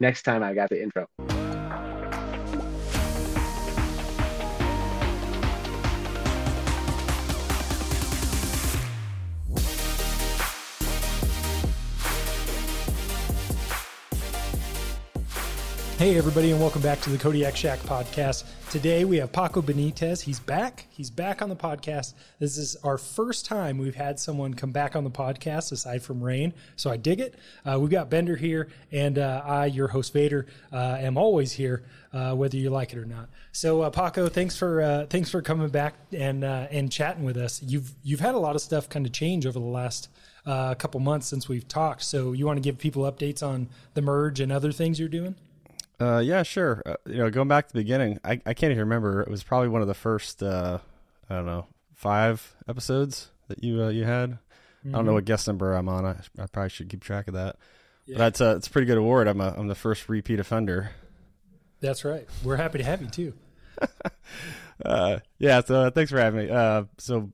Next time I got the intro. Hey, everybody, and welcome back to the Kodiak Shack podcast. Today we have Pako Benitez. He's back. He's back on the podcast. This is our first time we've had someone come back on the podcast aside from Rain, so I dig it. Uh, we've got Bender here, and uh, I, your host Vader, uh, am always here, uh, whether you like it or not. So, uh, Pako, thanks for uh, thanks for coming back and and chatting with us. You've you've had a lot of stuff kind of change over the last. Couple months since we've talked, so you want to give people updates on the merge and other things you're doing? Uh, yeah, sure. Uh, you know, going back to the beginning, I, I can't even remember. It was probably one of the first, uh, I don't know, five episodes that you uh, you had. Mm-hmm. I don't know mm-hmm. what guest number I'm on. I, I probably should keep track of that. Yeah. But that's a it's a pretty good award. I'm a I'm the first repeat offender. That's right. We're happy to have you too. uh, yeah. So uh, thanks for having me. Uh, so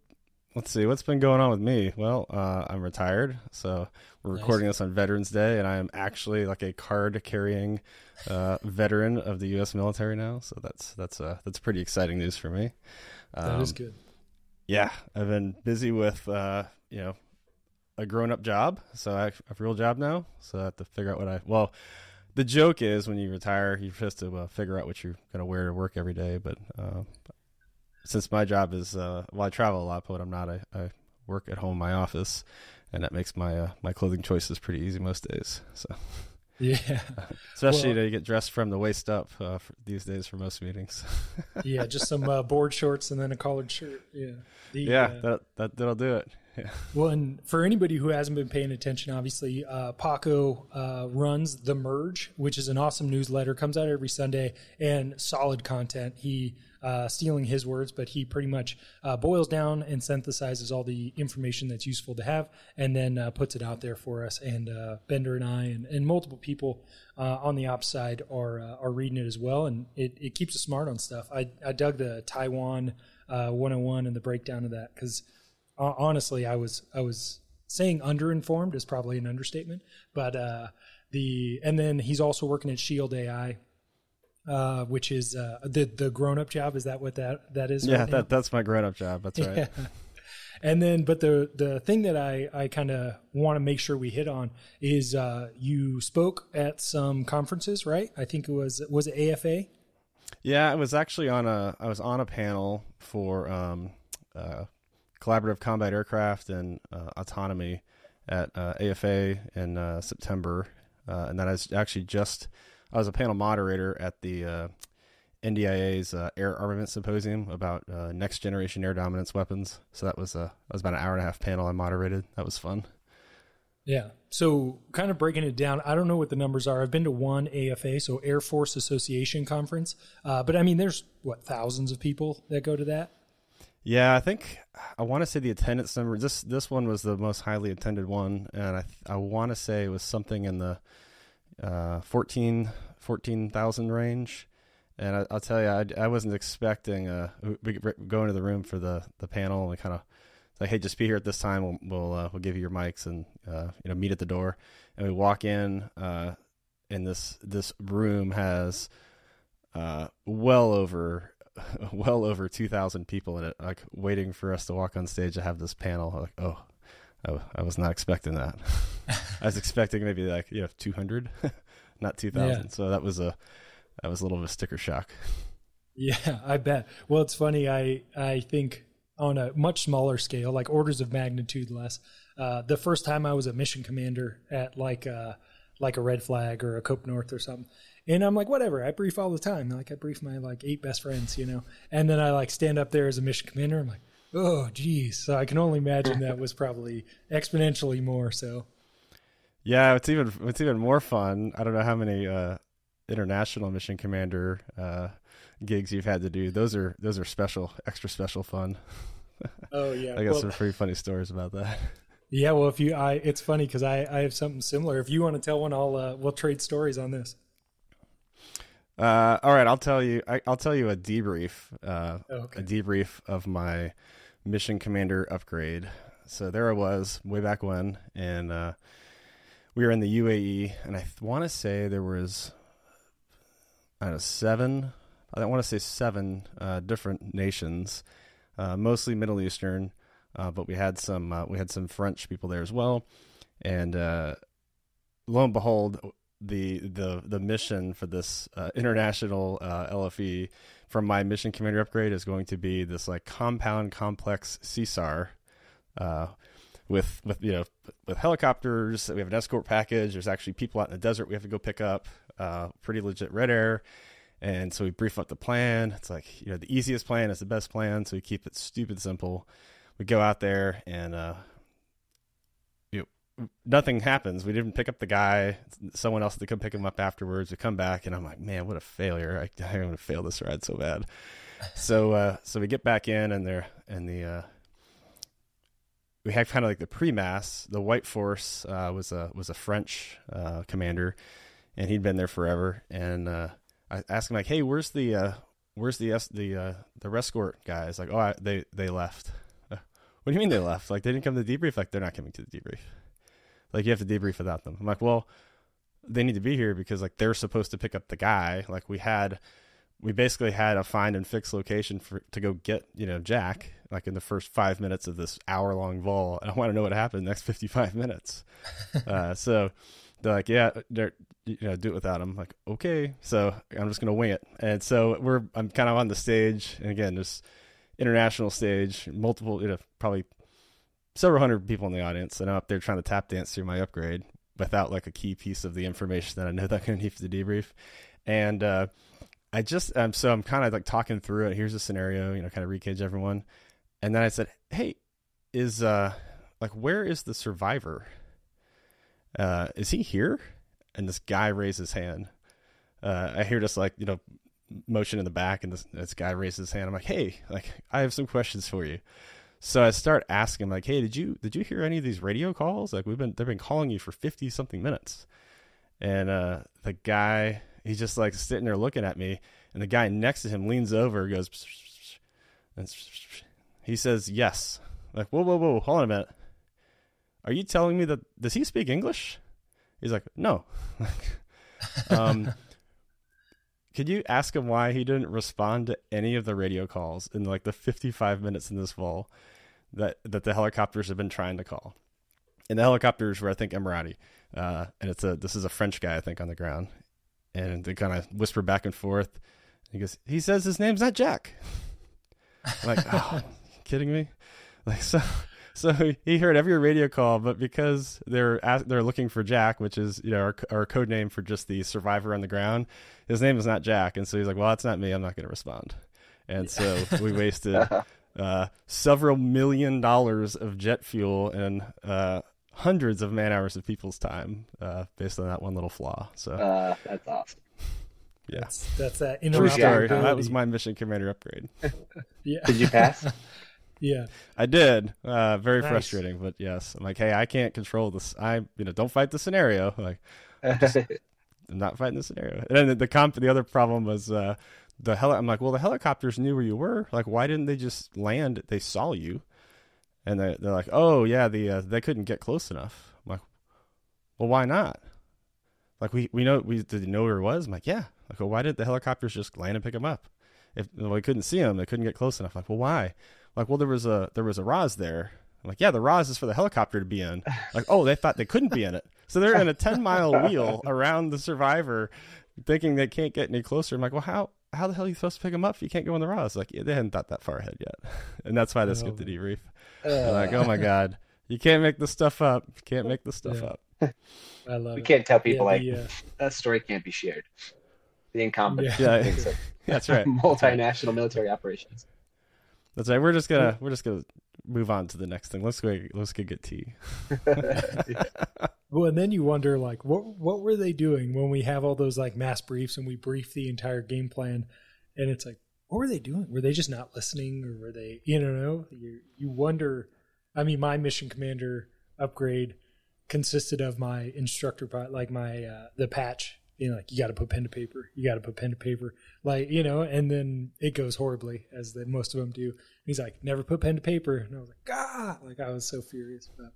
let's see what's been going on with me. Well, uh, I'm retired, so we're nice. recording this on Veterans Day, and I am actually like a card carrying uh, veteran of the U.S. military now. So that's that's uh, that's pretty exciting news for me. Um, that is um, good. Yeah, I've been busy with uh, you know a grown up job, so I have a real job now. So I have to figure out what I well. The joke is when you retire, you have to uh, figure out what you're going to wear to work every day. But uh, since my job is uh, well, I travel a lot, but I'm not. I, I work at home my office, and that makes my uh, my clothing choices pretty easy most days. So. Yeah, especially well, to get dressed from the waist up uh, these days for most meetings. yeah, just some uh, board shorts and then a collared shirt. Yeah, the, yeah, uh, that, that that'll do it. Yeah. Well, and for anybody who hasn't been paying attention, obviously, uh, Pako uh, runs the Merge, which is an awesome newsletter. Comes out every Sunday and solid content. He uh, stealing his words, but he pretty much uh, boils down and synthesizes all the information that's useful to have, and then uh, puts it out there for us. And uh, Bender and I and, and multiple people on the ops side are are reading it as well, and it, it keeps us smart on stuff. I, I dug the Taiwan 101 and the breakdown of that because honestly, I was I was saying underinformed is probably an understatement, but the and then he's also working at Shield AI uh, which is uh, the the grown up job. Is that what that that is? Yeah, right that that's my grown up job. That's right. Yeah. And then, but the the thing that I I kind of want to make sure we hit on is uh, you spoke at some conferences, right? I think it was was it AFA. Yeah, I was actually on a I was on a panel for um, uh, collaborative combat aircraft and uh, autonomy at uh, AFA in uh, September, uh, and that is actually just I was a panel moderator at the uh, NDIA's uh, Air Armament Symposium about next generation air dominance weapons. So that was that was about an hour and a half panel I moderated. That was fun. Yeah. So kind of breaking it down, I don't know what the numbers are. I've been to one AFA, so Air Force Association conference, but I mean, there's what thousands of people that go to that. Yeah, I think I want to say the attendance number. This this one was the most highly attended one, and I I want to say it was something in the uh, 14 14,000 range. And I, will tell you, I, I wasn't expecting uh, go into the room for the, the panel and kind of like, hey, just be here at this time. We'll we'll, uh, we'll give you your mics and uh, you know meet at the door. And we walk in, uh, and this this room has uh, well over well over two thousand people in it, like waiting for us to walk on stage to have this panel. Like, oh, I, I was not expecting that. I was expecting maybe like you have 200, not 2,000. Yeah. So that was a that was a little of a sticker shock. Yeah, I bet. Well, it's funny. I I think on a much smaller scale, like orders of magnitude less. Uh, the first time I was a mission commander at like a, uh, like a red flag or a Cope North or something, and I'm like, whatever. I brief all the time. Like I brief my like eight best friends, you know. And then I like stand up there as a mission commander. I'm like, Oh, geez. So I can only imagine that was probably exponentially more. So. Yeah, it's even it's even more fun. I don't know how many uh, international mission commander uh, gigs you've had to do. Those are those are special, extra special fun. Oh yeah, I got well, some pretty funny stories about that. yeah. Well, if you, I, it's funny because I, I have something similar. If you want to tell one, I'll, uh, we'll trade stories on this. Uh, all right, I'll tell you. I, will tell you a debrief. Uh, Oh, okay. A debrief of my mission commander upgrade. So there I was way back when, and uh, we were in the UAE, and I want to say there was I don't know seven. I want to say seven uh, different nations, uh, mostly Middle Eastern, uh, but we had some uh, we had some French people there as well, and uh, lo and behold, the the the mission for this uh, international uh, LFE from my mission commander upgrade is going to be this like compound complex CSAR, uh, with with you know with helicopters. We have an escort package. There's actually people out in the desert we have to go pick up. Uh, pretty legit red air. And so we brief up the plan. It's like, you know, the easiest plan is the best plan. So we keep it stupid simple. We go out there and, uh, nothing happens. We didn't pick up the guy. Someone else to come pick him up afterwards. We come back and I'm like, man, what a failure. I, I'm to fail this ride so bad. so, uh, so we get back in and there, and the, uh, we had kind of like the pre-mass. The White Force uh, was a was a French uh, commander, and he'd been there forever. And uh, I asked him like, "Hey, where's the uh, where's the the the rescort guys?" Like, "Oh, I, they they left." What do you mean they left? Like they didn't come to the debrief? Like they're not coming to the debrief. Like you have to debrief without them. I'm like, well, they need to be here because like they're supposed to pick up the guy. Like we had, we basically had a find and fix location for to go get you know Jack. Like in the first five minutes of this hour long vul, and I want to know what happened next fifty five minutes. uh, so they're like, yeah, they're you know do it without him. I'm like, okay, so I'm just gonna wing it. And so we're I'm kind of on the stage, and again, this international stage, multiple, you know, probably several hundred people in the audience, and I'm up there trying to tap dance through my upgrade without like a key piece of the information that I know that I'm gonna need for the debrief. And uh, I just um, so I'm kind of like talking through it. Here's a scenario, you know, kind of recage everyone. And then I said, "Hey, is uh like where is the survivor? Uh, is he here?" And this guy raised his hand. Uh, I hear this like you know motion in the back, and this, this guy raises his hand. I'm like, "Hey, like I have some questions for you." So I start asking like, "Hey, did you did you hear any of these radio calls? Like we've been they've been calling you for fifty something minutes." And uh, the guy he's just like sitting there looking at me, and the guy next to him leans over, goes, he says, "Yes." Like, whoa, whoa, whoa, hold on a minute. Are you telling me that does he speak English? He's like, no. um, could you ask him why he didn't respond to any of the radio calls in like the 55 minutes in this vul that that the helicopters have been trying to call? And the helicopters were, I think, Emirati, uh, and it's a this is a French guy, I think, on the ground, and they kind of whisper back and forth. He goes, he says his name's not Jack. Like, oh, kidding me? Like so. So he heard every radio call, but because they're ask, they're looking for Jack, which is you know our, our code name for just the survivor on the ground, his name is not Jack, and so he's like, "Well, that's not me. I'm not going to respond." And so we wasted uh, several million dollars of jet fuel and uh, hundreds of man hours of people's time uh, based on that one little flaw. So Uh, that's awesome. yeah, That's, that's that true story. That was my mission commander upgrade. yeah, Did you pass? yeah. I did. Uh, very Nice. frustrating, but yes. I'm like, hey, I can't control this. I, you know, don't fight the scenario. Like, I'm not fighting the scenario. And then the, the comp, the other problem was uh, the heli. I'm like, well, the helicopters knew where you were. Like, why didn't they just land? They saw you, and they they're like, oh yeah, the uh, they couldn't get close enough. I'm like, well, why not? Like we we know we did you know where it was. I'm like, yeah. Like, well, why did the helicopters just land and pick him up? If well, we couldn't see him, they couldn't get close enough. Like, well, why? Like, well, there was a there was a ROZ there. I'm like, yeah, the ROZ is for the helicopter to be in. Like, oh, they thought they couldn't be in it, so they're in a ten mile wheel around the survivor, thinking they can't get any closer. I'm like, well, how how the hell are you supposed to pick them up if you can't go in the ROZ? Like, yeah, they hadn't thought that far ahead yet, and that's why they skipped the debrief. I'm like, oh my god, you can't make this stuff up. You can't make this stuff Yeah. up. I love we it. can't tell people Yeah, like the, uh, that story can't be shared. The incompetence Yeah. of things like That's right. multinational military operations. That's right. We're just gonna we're just gonna move on to the next thing. Let's go. Let's go get tea. well, and then you wonder, like, what what were they doing when we have all those like mass briefs and we brief the entire game plan, and it's like, what were they doing? Were they just not listening, or were they, you know, you you wonder. I mean, my mission commander upgrade consisted of my instructor, like my uh, the patch you know, like you got to put pen to paper. You got to put pen to paper, like you know, and then it goes horribly as the most of them do. He's like, never put pen to paper, and I was like, God, like I was so furious. But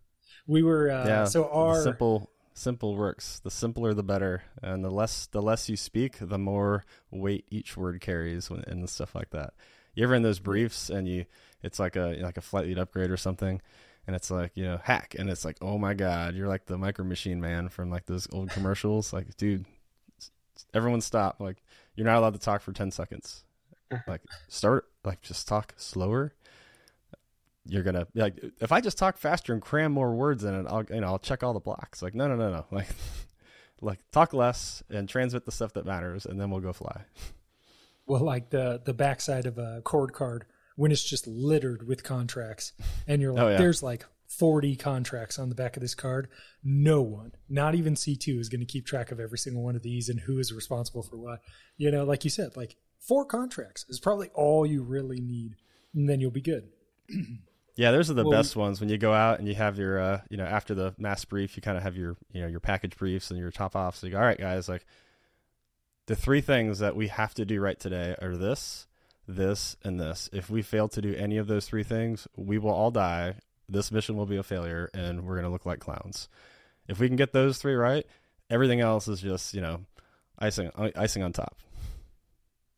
we were, uh, yeah. So our simple, simple works. The simpler, the better, and the less, the less you speak, the more weight each word carries, when, and stuff like that. You ever in those briefs, and you, it's like a like a flight lead upgrade or something and it's like you know hack and it's like oh my god you're like the micro machine man from like those old commercials like dude everyone stop. Like you're not allowed to talk for 10 seconds. Uh-huh. like start like just talk slower. You're gonna like if I just talk faster and cram more words in it, I'll you know I'll check all the blocks. Like no no no no like like talk less and transmit the stuff that matters, and then we'll go fly. Well, like the the backside of a chord card when it's just littered with contracts, and you're oh, like, oh, yeah. there's like 40 contracts on the back of this card. No one, not even C2, is going to keep track of every single one of these and who is responsible for what. You know, like you said, like four contracts is probably all you really need, and then you'll be good. yeah, those are the well, best ones when you go out and you have your, uh, you know, after the mass brief, you kind of have your, you know, your package briefs and your top offs. So you go, all right, guys, like the three things that we have to do right today are this, this, and this. If we fail to do any of those three things, we will all die this mission will be a failure and we're going to look like clowns. If we can get those three right, everything else is just, you know, icing icing on top.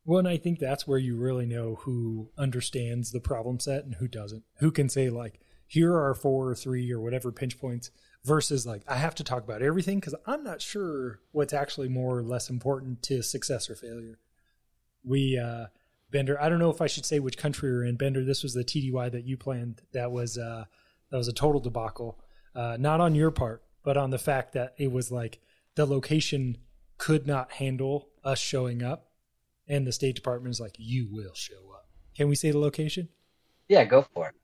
Well, and I think that's where you really know who understands the problem set and who doesn't. Who can say like, here are four or three or whatever pinch points versus like I have to talk about everything because I'm not sure what's actually more or less important to success or failure. We uh Bender. I don't know if I should say which country we're in. Bender, this was the TDY that you planned. That was uh, that was a total debacle. Uh, not on your part, but on the fact that it was like the location could not handle us showing up, and the State Department is like, "You will show up." Can we say the location? Yeah, go for it.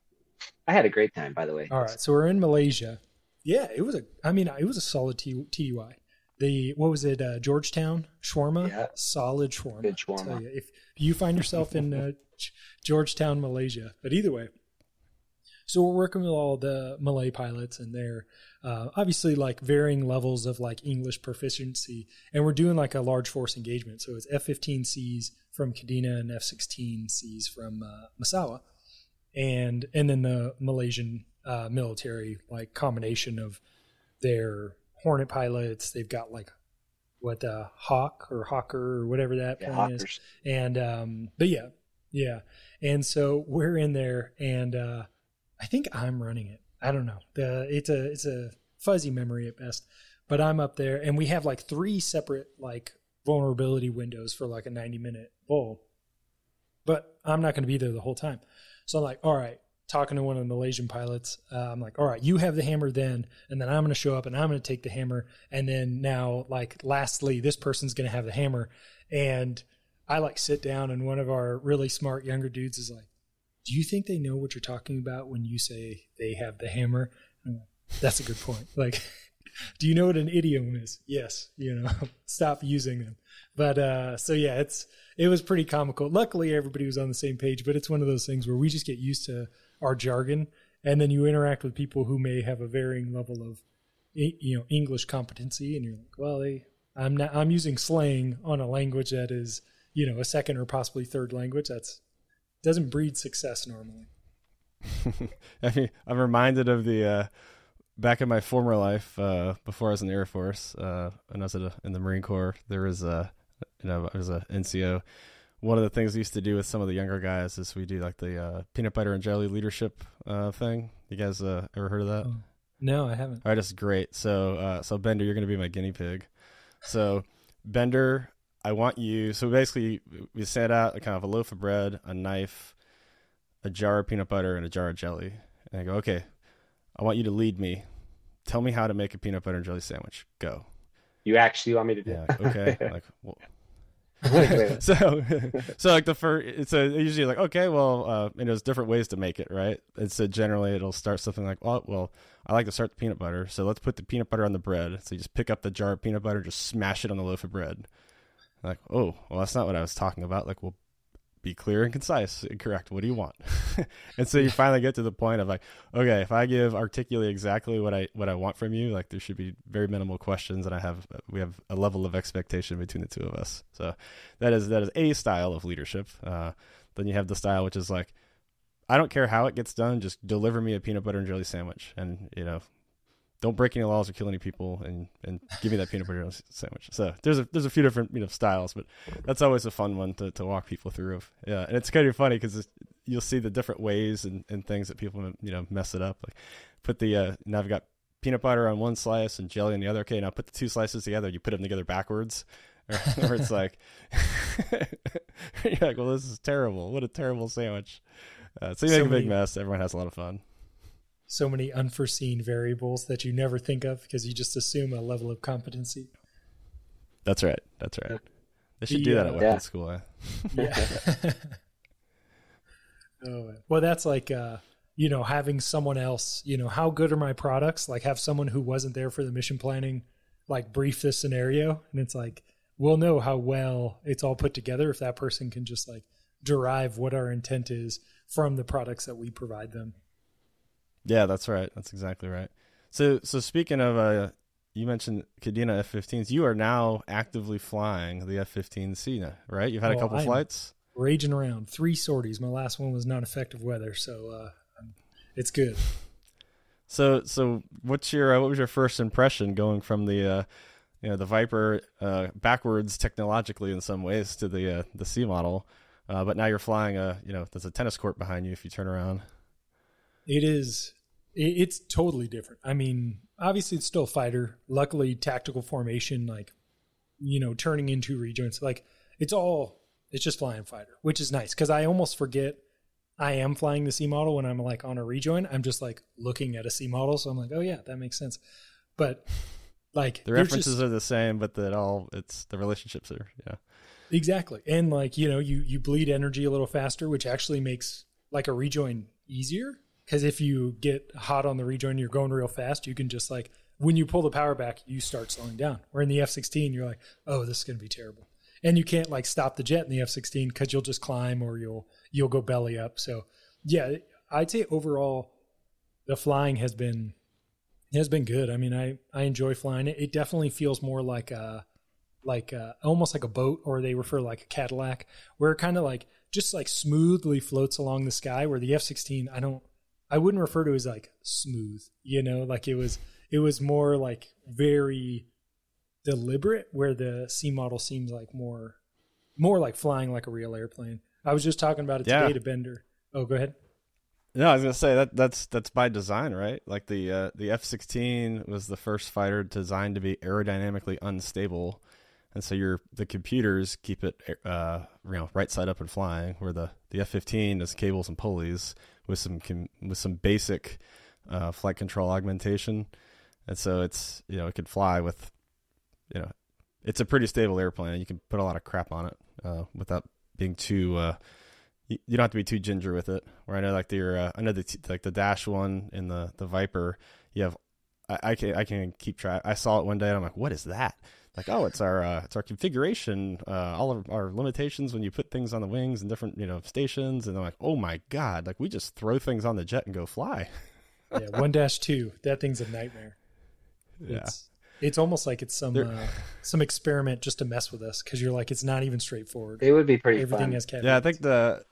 I had a great time, by the way. All right, so we're in Malaysia. Yeah, it was a. I mean, it was a solid T- TDY the what was it uh, Georgetown? Shawarma? Yeah. solid shawarma, Good shawarma. You, if you find yourself in uh, Georgetown Malaysia. But either way so we're working with all the Malay pilots and they're uh, obviously like varying levels of like English proficiency. And we're doing like a large force engagement. So it's F-15Cs from Kadena and F-16Cs from uh, Misawa and and then the Malaysian uh, military like combination of their Hornet pilots. They've got like what uh, Hawk or Hawker or whatever that yeah, plane is. And um, but yeah, yeah. And so we're in there, and uh, I think I'm running it. I don't know. The it's a it's a fuzzy memory at best, but I'm up there, and we have like three separate like vulnerability windows for like a 90 minute vul. But I'm not going to be there the whole time. So I'm like, all right, talking to one of the Malaysian pilots. Uh, I'm like, all right, you have the hammer then, and then I'm going to show up and I'm going to take the hammer. And then now, like, lastly, this person's going to have the hammer. And I like sit down, and one of our really smart younger dudes is like, do you think they know what you're talking about when you say they have the hammer? Like, That's a good point. Like, do you know what an idiom is? Yes. You know, stop using them. But uh, so yeah, it's it was pretty comical. Luckily, everybody was on the same page. But it's one of those things where we just get used to our jargon, and then you interact with people who may have a varying level of you know English competency, and you're like, well, I'm not I'm using slang on a language that is you know a second or possibly third language. That's doesn't breed success normally. I mean, I'm reminded of the uh, back in my former life uh, before I was in the Air Force uh, and I was a, in the Marine Corps. There was a you know I was a NCO one of the things we used to do with some of the younger guys is we do like the uh, peanut butter and jelly leadership uh, thing. You guys uh, ever heard of that? Oh. No, I haven't. All right, that's great. So, uh, so Bender, you're going to be my guinea pig. So, Bender, I want you. So basically, we set out a kind of a loaf of bread, a knife, a jar of peanut butter, and a jar of jelly. And I go, okay, I want you to lead me. Tell me how to make a peanut butter and jelly sandwich. Go. You actually want me to do? Yeah. Okay. like, well, so, so like the first, it's usually like okay, well, uh, and there's different ways to make it, right? And so generally, it'll start something like, oh, well, I like to start the peanut butter, so let's put the peanut butter on the bread. So you just pick up the jar of peanut butter, just smash it on the loaf of bread. Like, oh, well, that's not what I was talking about. Like, well, be clear and concise and correct. What do you want? and so you finally get to the point of like, okay, if I give articulate exactly what I what I want from you, like there should be very minimal questions, and I have we have a level of expectation between the two of us. So that is that is a style of leadership. Uh, then you have the style which is like, I don't care how it gets done, just deliver me a peanut butter and jelly sandwich, and you know don't break any laws or kill any people and and give me that peanut butter sandwich. So there's a there's a few different you know styles but that's always a fun one to, to walk people through. Of yeah and it's kind of funny because you'll see the different ways and, and things that people you know mess it up. Like put the uh now i've got peanut butter on one slice and jelly on the other. Okay now put the two slices together. You put them together backwards. Or it's like you're like well this is terrible. What a terrible sandwich. Uh, so you make a big mess. Everyone has a lot of fun so many unforeseen variables that you never think of because you just assume a level of competency. That's right. That's right. They should do that at weapons yeah. school. Eh? yeah. oh, well, that's like uh, you know having someone else. You know, how good are my products? Like have someone who wasn't there for the mission planning, like brief this scenario, and it's like we'll know how well it's all put together if that person can just like derive what our intent is from the products that we provide them. Yeah, that's right. That's exactly right. So, so speaking of, uh, you mentioned Kadena F-15s. You are now actively flying the F-15C, right? You've had a couple I'm flights. Raging around, three sorties. My last one was non-effective weather, so uh, it's good. So, so what's your uh, what was your first impression going from the uh, you know the Viper uh, backwards technologically in some ways to the uh, the C model, uh, but now you're flying a you know there's a tennis court behind you if you turn around. It is. It's totally different. I mean, obviously it's still fighter. Luckily, tactical formation, like you know, turning into rejoins, like it's all. It's just flying fighter, which is nice because I almost forget I am flying the C model when I'm like on a rejoin. I'm just like looking at a C model, so I'm like, oh yeah, that makes sense. But like the references just, are the same, but that all it's the relationships are yeah. Exactly, and like you know, you you bleed energy a little faster, which actually makes like a rejoin easier because if you get hot on the rejoin, you're going real fast. You can just like when you pull the power back, you start slowing down. Where in the F-16, you're like, oh, this is going to be terrible, and you can't like stop the jet in the F-16 because you'll just climb or you'll you'll go belly up. So yeah, I'd say overall, the flying has been has been good. I mean, I I enjoy flying it. It definitely feels more like a like a, almost like a boat, or they refer like a Cadillac, where it kind of like just like smoothly floats along the sky. Where the F-16, I don't I wouldn't refer to it as like smooth, you know, like it was it was more like very deliberate where the C model seems like more more like flying like a real airplane. I was just talking about it today yeah. to Bender. Oh, go ahead. No, I was gonna say that that's that's by design, right? Like the uh, the F sixteen was the first fighter designed to be aerodynamically unstable, and so your the computers keep it uh, you know right side up and flying. Where the the F fifteen is cables and pulleys, with some with some basic uh, flight control augmentation, and so it's you know it could fly with you know it's a pretty stable airplane. You can put a lot of crap on it uh, without being too. Uh, you, you, don't have to be too ginger with it. Where I know like the uh, I know the like the Dash one in the the Viper, you have I, I can I can keep track. I saw it one day and I'm like, what is that? Like oh it's our uh, it's our configuration uh, all of our limitations when you put things on the wings and different you know stations and I'm like oh my god like we just throw things on the jet and go fly yeah one dash two that thing's a nightmare yeah it's, it's almost like it's some uh, some experiment just to mess with us because you're like it's not even straightforward it would be pretty everything fun. has caveats. yeah I think the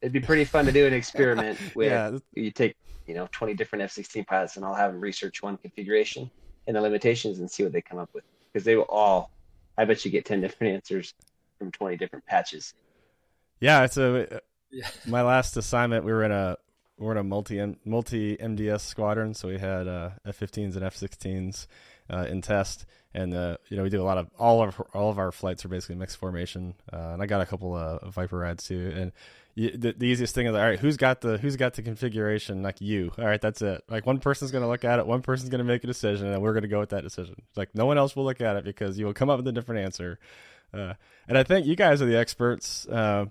it'd be pretty fun to do an experiment where yeah. you take you know 20 different F-16 pilots and I'll have them research one configuration and the limitations and see what they come up with because they will all. I bet you get ten different answers from twenty different patches. Yeah, it's a. yeah. my last assignment, we were in a we are in a multi multi MDS squadron, so we had uh, F-15s and F-16s uh, in test, and uh, you know we do a lot of all of all of our flights are basically mixed formation, uh, and I got a couple of Viper rides too, and the, the easiest thing is all right who's got the who's got the configuration? Like you. All right that's it. Like one person's going to look at it one person's going to make a decision and we're going to go with that decision. Like no one else will look at it because you will come up with a different answer. Uh, and I think you guys are the experts. Uh,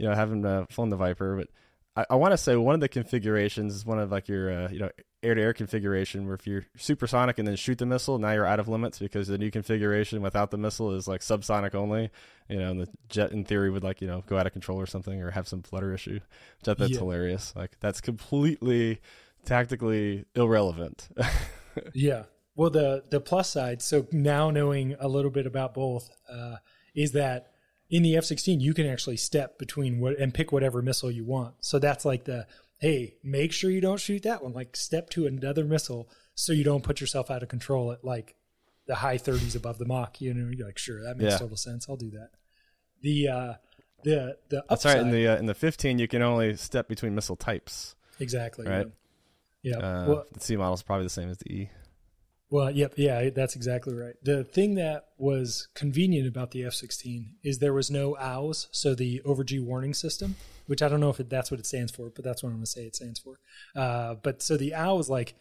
you know, having uh, flown the Viper, but I, I want to say one of the configurations is one of like your uh, you know air to air configuration where if you're supersonic and then shoot the missile, now you're out of limits because the new configuration without the missile is like subsonic only. You know, and the jet in theory would like you know go out of control or something or have some flutter issue. Which I that's yeah. hilarious. Like that's completely tactically irrelevant. yeah. Well, the the plus side. So now knowing a little bit about both uh, is that in the F-16 you can actually step between what and pick whatever missile you want. So that's like the hey, make sure you don't shoot that one. Like step to another missile so you don't put yourself out of control at like the high 30s above the Mach. You know, you're like, sure, that makes yeah. total sense. I'll do that. The uh, the the that's right. In the uh, in the 15, you can only step between missile types. Exactly. Right. Yeah. Uh, well, the C model is probably the same as the E. Well, yep, yeah, that's exactly right. The thing that was convenient about the F-16 is there was no OWS, so the over G warning system, which I don't know if it, that's what it stands for, but that's what I'm going to say it stands for. Uh, but so the OWS, like,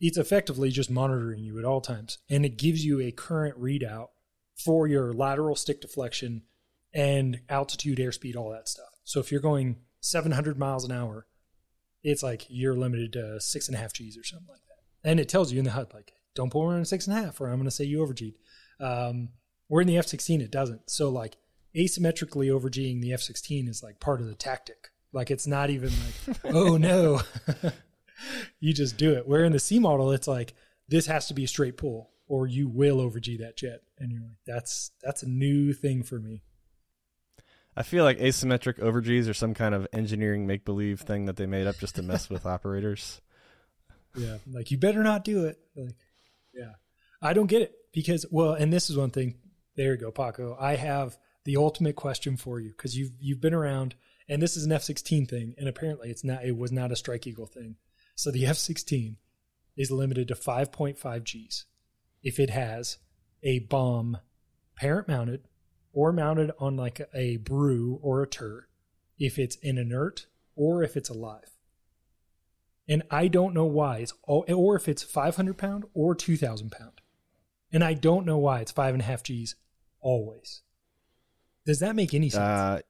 it's effectively just monitoring you at all times, and it gives you a current readout for your lateral stick deflection and altitude, airspeed, all that stuff. So if you're going 700 miles an hour, it's like you're limited to six and a half G's or something like that, and it tells you in the HUD like don't pull around six and a half, or I'm going to say you overg'd. Um, where in the F16 it doesn't. So like asymmetrically overg'ing the F16 is like part of the tactic. Like it's not even like, oh no, you just do it. Where in the C model, it's like this has to be a straight pull, or you will overg that jet, and you're like, that's that's a new thing for me. I feel like asymmetric overgs are some kind of engineering make believe thing that they made up just to mess with operators. Yeah, like you better not do it. Like, yeah. I don't get it because well, and this is one thing. There you go, Pako. I have the ultimate question for you because you've you've been around, and this is an F sixteen thing, and apparently it's not. It was not a Strike Eagle thing. So the F sixteen is limited to five point five Gs if it has a bomb parent mounted or mounted on like a, a BRU or a TER, if it's an inert or if it's alive and I don't know why it's all, or if it's 500 pound or 2,000 pound, and I don't know why it's five and a half G's always. Does that make any sense? Uh,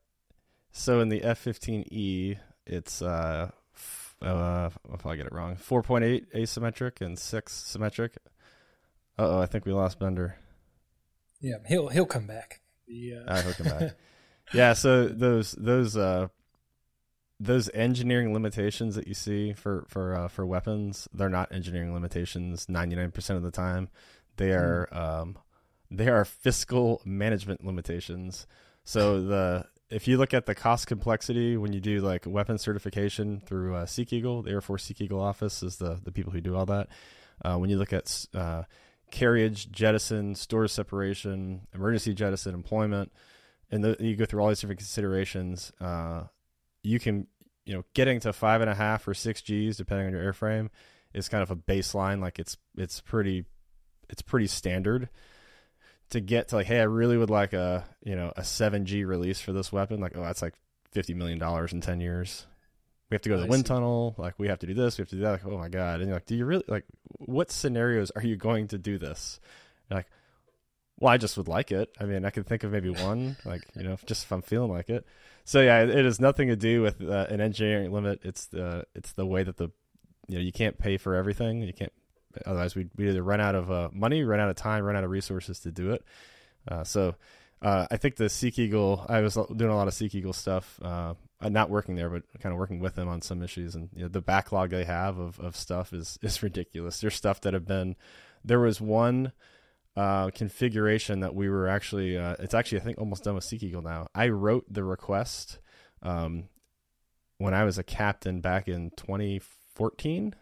so in the F15E, it's uh, f- uh, if I get it wrong, 4.8 asymmetric and six symmetric. Uh oh, I think we lost Bender. Yeah, he'll he'll come back. Uh... uh, he'll come back. yeah, so those those uh, those engineering limitations that you see for for uh, for weapons, they're not engineering limitations. Ninety nine percent of the time, they hmm. are mm. um, they are fiscal management limitations. So the if you look at the cost complexity when you do like weapon certification through uh, SEEK EAGLE, the Air Force SEEK EAGLE office is the the people who do all that. Uh, when you look at uh, carriage, jettison, stores separation, emergency jettison, employment, and the, you go through all these different considerations. Uh, you can you know getting to five and a half or six G's depending on your airframe is kind of a baseline. Like it's it's pretty it's pretty standard to get to like hey I really would like a you know a seven G release for this weapon. Like oh that's like fifty million dollars in ten years. We have to go to the I wind see. tunnel. Like we have to do this. We have to do that. Like oh my god. And you're like, do you really like what scenarios are you going to do this? You're like well, I just would like it. I mean, I could think of maybe one, like you know, just if I'm feeling like it. So yeah, it, has nothing to do with uh, an engineering limit. It's the it's the way that the you know you can't pay for everything. You can't otherwise we we either run out of uh, money, run out of time, run out of resources to do it. Uh, so uh, I think the SEEK EAGLE. I was doing a lot of SEEK EAGLE stuff. Uh, not working there, but kind of working with them on some issues, and you know, the backlog they have of, of stuff is is ridiculous. There's stuff that have been. There was one uh, configuration that we were actually uh, it's actually I think almost done with SEEK EAGLE now. I wrote the request um, when I was a captain back in 2014,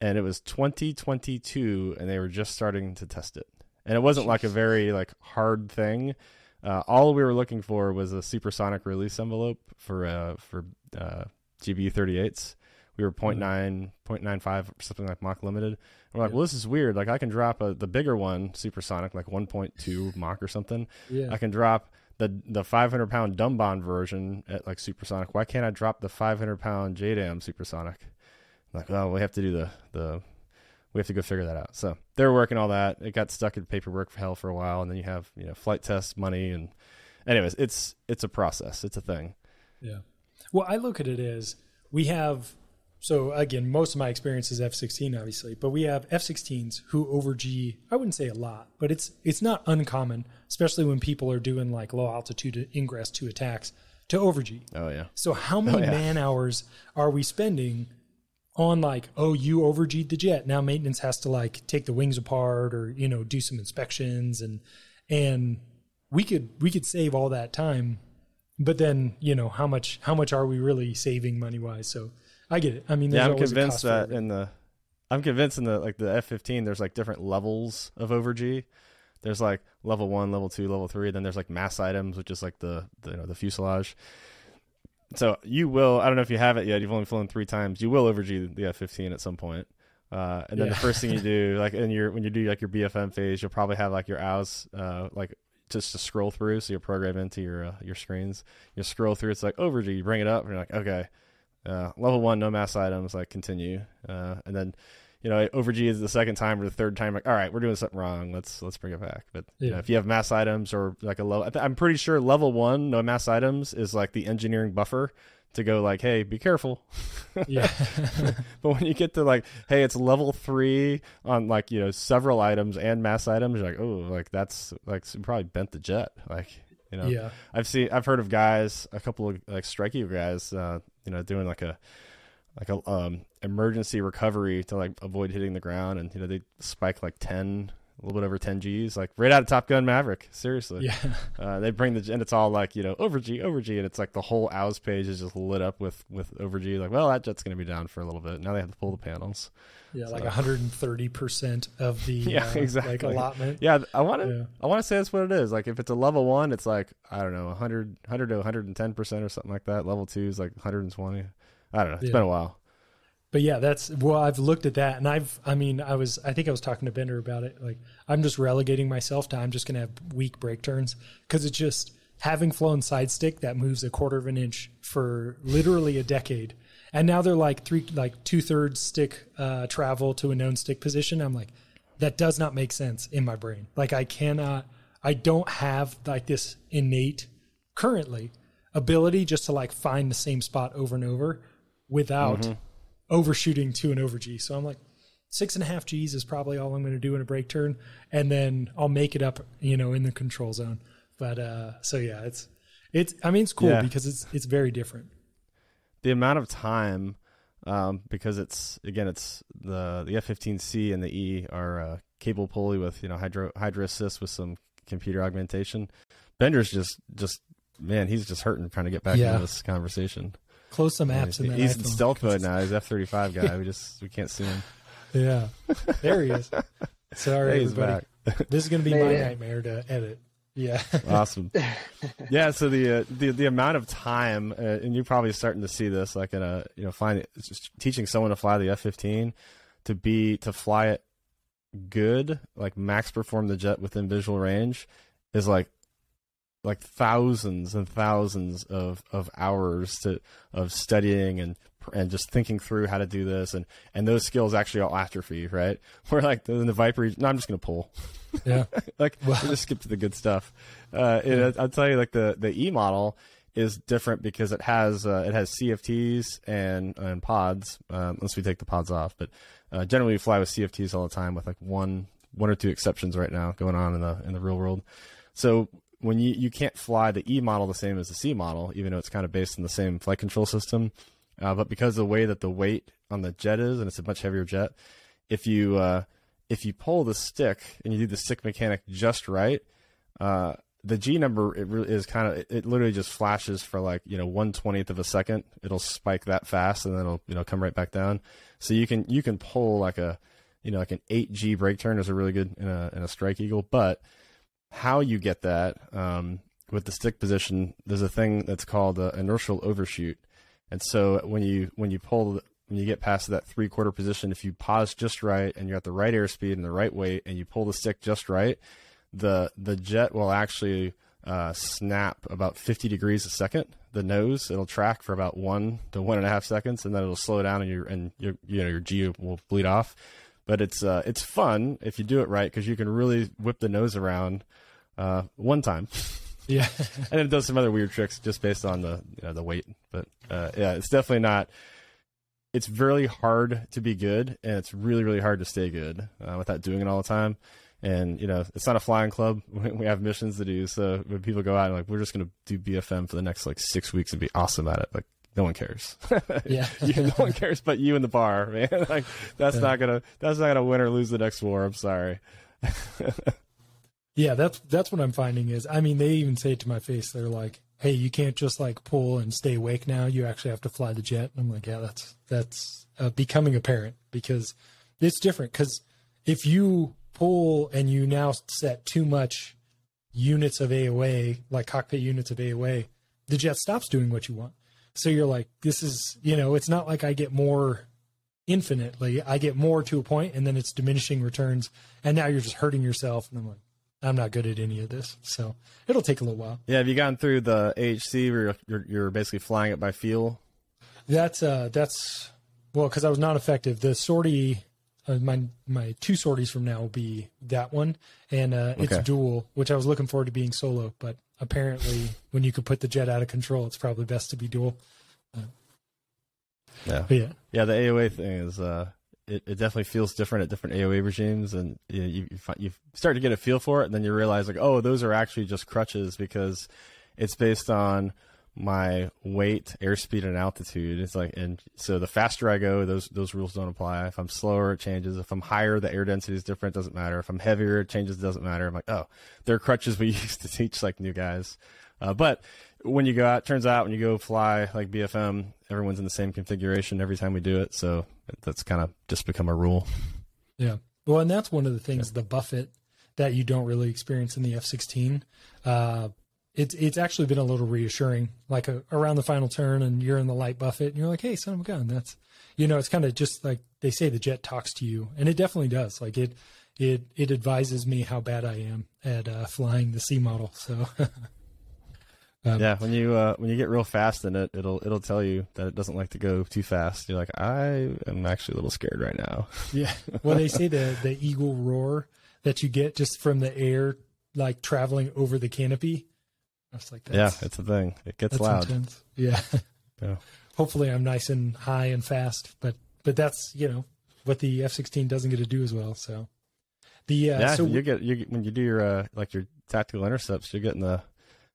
and it was 2022, and they were just starting to test it. And it wasn't like a very like hard thing. Uh, all we were looking for was a supersonic release envelope for uh, for uh, GBU 38s. We were 0.9, mm-hmm. 0.95, something like Mach limited we're like, yeah. well, this is weird. Like, I can drop a, the bigger one, supersonic, like 1.2 Mach or something. Yeah. I can drop the the 500 pound dumb bomb version at like supersonic. Why can't I drop the 500 pound JDAM supersonic? I'm like, oh, we have to do the the we have to go figure that out. So they're working all that. It got stuck in paperwork for hell for a while, and then you have you know flight test money and anyways, it's it's a process. It's a thing. Yeah. Well, I look at it as we have. So again, most of my experience is F-16, obviously, but we have F-16s who over G. I wouldn't say a lot, but it's it's not uncommon, especially when people are doing like low altitude ingress to attacks to over G. Oh yeah. So how oh, many oh, yeah. man hours are we spending on like, oh, you over G'd the jet. Now maintenance has to like take the wings apart or you know do some inspections and and we could we could save all that time but then you know how much how much are we really saving money wise so i get it i mean yeah i'm convinced that in the i'm convinced in the like the f-15 there's like different levels of over g there's like level one level two level three then there's like mass items which is like the, the you know the fuselage so you will i don't know if you have it yet you've only flown three times you will over g the f-15 at some point uh, and then yeah. the first thing you do, like in your when you do like your BFM phase, you'll probably have like your AWS uh, like just to scroll through. So you program into your uh, your screens. You scroll through. It's like over G. You bring it up, and you're like, okay, uh, level one, no mass items. Like continue, uh, and then you know over G is the second time or the third time. Like, all right, we're doing something wrong. Let's let's bring it back. But yeah. you know, if you have mass items or like a low, I'm pretty sure level one, no mass items is like the engineering buffer to go like, hey, be careful. yeah. but when you get to like, hey, it's level three on like you know several items and mass items, you're like, oh, like that's like probably bent the jet. Like you know, yeah. I've seen, I've heard of guys, a couple of like strike guys, uh, you know, doing like a like a um, emergency recovery to like avoid hitting the ground, and you know they spike like ten a little bit over 10 G's, like right out of Top Gun Maverick. Seriously. Yeah. Uh, they bring the, and it's all like, you know, over G, over G. And it's like the whole AWS page is just lit up with, with over G. Like, well, that jet's going to be down for a little bit. Now they have to pull the panels. Yeah. So. Like 130% of the, yeah, uh, exactly. Like allotment. Yeah. I want to, yeah. I want to say that's what it is. Like if it's a level one, it's like, I don't know, 100, 100 to 110% or something like that. Level two is like 120. I don't know. It's yeah. been a while but yeah, that's well, I've looked at that and I've, I mean, I was, I think I was talking to Bender about it. Like, I'm just relegating myself to, I'm just going to have weak break turns because it's just having flown side stick that moves a quarter of an inch for literally a decade. And now they're like three, like two thirds stick uh, travel to a known stick position. I'm like, that does not make sense in my brain. Like, I cannot, I don't have like this innate currently ability just to like find the same spot over and over without. Mm-hmm overshooting to an over G. So I'm like, six and a half G's is probably all I'm going to do in a break turn, and then I'll make it up, you know, in the control zone. But uh, so yeah, it's it's. I mean, it's cool yeah. because it's it's very different. The amount of time, um, because it's again, it's the the F-15C and the E are uh, cable pulley with you know hydro hydro assist with some computer augmentation. Bender's just just man, he's just hurting trying to get back yeah. into this conversation. Close some apps in that. He's iPhone, in stealth mode now. He's F thirty five guy. we just we can't see him. Yeah, there he is. Sorry, hey, everybody. this is going to be my nightmare to edit. Yeah. awesome. Yeah. So the uh, the the amount of time, uh, and you're probably starting to see this, like in a you know, find teaching someone to fly the F-15 to be to fly it good, like max perform the jet within visual range, is like like thousands and thousands of, of hours to of studying and and just thinking through how to do this. And and those skills actually all atrophy right? We're like the, the viper no i'm just gonna pull. Yeah. Like well, just skip to the good stuff. Uh it, i'll tell you like the the e model is different because it has uh, it has cfts and and pods um, unless we take the pods off. But uh, generally we fly with cfts all the time with like one one or two exceptions right now going on in the in the real world. So when you you can't fly the E model the same as the C model, even though it's kind of based on the same flight control system. Uh, but because of the way that the weight on the jet is, and it's a much heavier jet, if you uh, if you pull the stick and you do the stick mechanic just right, uh, the G number it really is kind of it literally just flashes for like you know one twentieth of a second. It'll spike that fast and then it'll you know come right back down. So you can you can pull like a you know like an eight G break turn is a really good in a in a Strike Eagle, but how you get that um, with the stick position, there's a thing that's called uh, inertial overshoot. And so when you when you pull when you get past that three quarter position, if you pause just right and you're at the right airspeed and the right weight, and you pull the stick just right, the the jet will actually uh, snap about 50 degrees a second. The nose it'll track for about one to one and a half seconds, and then it'll slow down, and your and your you know your G will bleed off. but it's uh, it's fun if you do it right because you can really whip the nose around uh, one time. Yeah, and it does some other weird tricks just based on the you know, the weight. But uh, yeah, it's definitely not. It's really hard to be good, and it's really really hard to stay good uh, without doing it all the time. And you know, it's not a flying club. We have missions to do. So when people go out and like, we're just going to do BFM for the next like six weeks and be awesome at it, like no one cares. yeah, you, no one cares but you and the bar, man. like that's yeah. not gonna that's not gonna win or lose the next war. I'm sorry. Yeah, that's that's what I'm finding is. I mean, they even say it to my face. They're like, "Hey, you can't just like pull and stay awake now. You actually have to fly the jet." And I'm like, "Yeah, that's that's uh, becoming apparent because it's different. Because if you pull and you now set too much units of AOA, like cockpit units of AOA, the jet stops doing what you want. So you're like, this is, you know, it's not like I get more infinitely. I get more to a point and then it's diminishing returns. And now you're just hurting yourself. And I'm like, I'm not good at any of this. So it'll take a little while. Yeah. Have you gone through the AHC where you're, you're basically flying it by feel? That's, uh, that's, well, because I was not effective. The sortie, uh, my my two sorties from now will be that one, and uh, it's okay. dual, which I was looking forward to being solo. But apparently, when you could put the jet out of control, it's probably best to be dual. Uh, yeah, yeah, yeah. The AOA thing is, uh, it, it definitely feels different at different AOA regimes, and you, you you start to get a feel for it, and then you realize like, oh, those are actually just crutches because it's based on my weight, airspeed, and altitude. It's like, and so the faster I go, those those rules don't apply. If I'm slower, it changes. If I'm higher, the air density is different. Doesn't matter. If I'm heavier, it changes. Doesn't matter. I'm like, oh, they're crutches we used to teach like new guys. Uh, but when you go out, turns out when you go fly like BFM, everyone's in the same configuration every time we do it. So that's kind of just become a rule. Yeah. Well, and that's one of the things, yeah. the buffet that you don't really experience in the F-16. Uh, it's it's actually been a little reassuring. Like a, around the final turn, and you're in the light buffet, and you're like, "Hey, son of a gun!" That's you know, it's kind of just like they say the jet talks to you, and it definitely does. Like it it it advises me how bad I am at uh, flying the C model. So. Um, yeah, when you uh, when you get real fast in it, it'll it'll tell you that it doesn't like to go too fast. You're like, I am actually a little scared right now. yeah. Well, they say the the eagle roar that you get just from the air, like traveling over the canopy, it's like yeah, it's a thing. It gets loud. Intense. Yeah. yeah. Hopefully, I'm nice and high and fast, but but that's you know what the F-16 doesn't get to do as well. So the uh, yeah, so you get you when you do your uh, like your tactical intercepts, you're getting the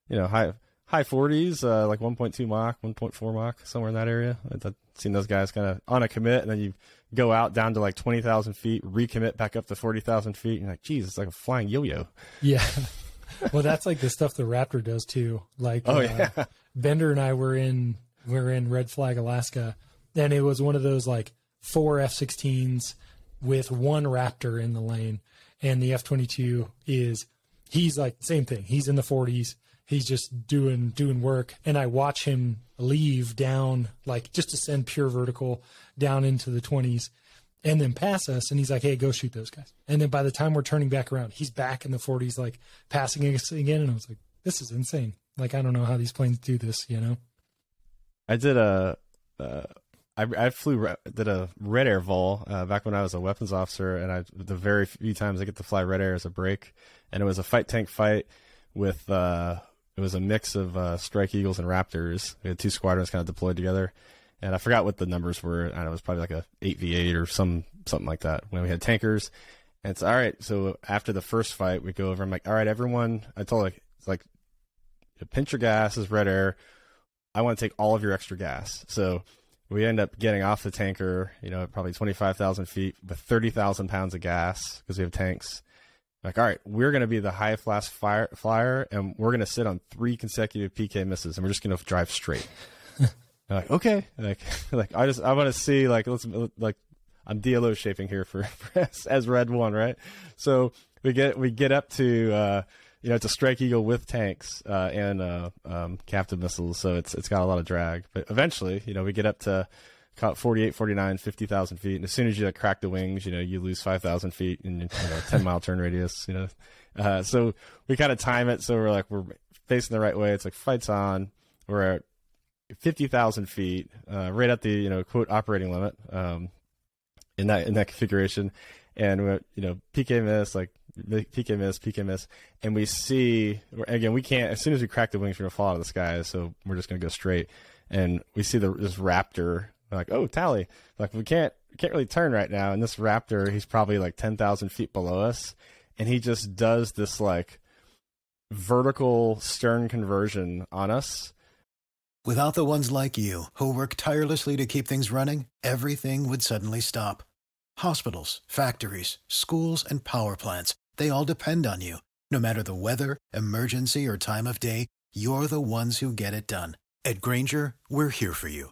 you know high high 40s, uh, like 1.2 Mach, 1.4 Mach, somewhere in that area. I've seen those guys kind of on a commit, and then you go out down to like 20,000 feet, recommit back up to 40,000 feet. And you're like, geez, it's like a flying yo-yo. Yeah. well, that's like the stuff the Raptor does too. Like, oh uh, yeah, Bender and I were in we are in Red Flag, Alaska, and it was one of those like four F-16s with one Raptor in the lane, and the F-22 is he's like same thing. He's in the 40s. He's just doing doing work, and I watch him leave down like just descend pure vertical down into the 20s and then pass us. And he's like, hey, go shoot those guys. And then by the time we're turning back around, he's back in the 40s, like passing us again. And I was like, this is insane. Like, I don't know how these planes do this, you know? I did a, uh, I, I flew did a red air vol uh, back when I was a weapons officer, and I the very few times I get to fly red air as a break, and it was a fight tank fight with uh, it was a mix of uh, Strike Eagles and Raptors. We had two squadrons kind of deployed together, and I forgot what the numbers were. I know it was probably like a eight v eight or some something like that. When we had tankers, and it's all right. So after the first fight, we go over. I'm like, all right, everyone. I told like it's like pinch your gas is red air. I want to take all of your extra gas. So we end up getting off the tanker, you know, probably 25,000 feet with 30,000 pounds of gas because we have tanks. Like, all right, we're going to be the high flash fire, flyer and we're going to sit on three consecutive PK misses and we're just going to drive straight like okay, like like I just I want to see like let's like I'm DLO shaping here for, for as, as red one, right? So we get we get up to uh, you know it's a strike eagle with tanks uh, and uh, um, captive missiles, so it's it's got a lot of drag. But eventually, you know, we get up to 48, 49, 50,000 feet, and as soon as you like, crack the wings, you know, you lose 5,000 feet in you know, 10 mile turn radius, you know. Uh, so we kind of time it so we're like we're facing the right way. It's like fights on. We're at fifty thousand feet, uh, right at the you know quote operating limit, um, in that in that configuration, and we, you know PK miss like PK miss PK miss, and we see again we can't as soon as we crack the wings we're gonna fall out of the sky, so we're just gonna go straight, and we see the this raptor like oh tally like we can't can't really turn right now, and this raptor he's probably like ten thousand feet below us, and he just does this like vertical stern conversion on us. Without the ones like you, who work tirelessly to keep things running, everything would suddenly stop. Hospitals, factories, schools, and power plants, they all depend on you. No matter the weather, emergency, or time of day, you're the ones who get it done. At Grainger, we're here for you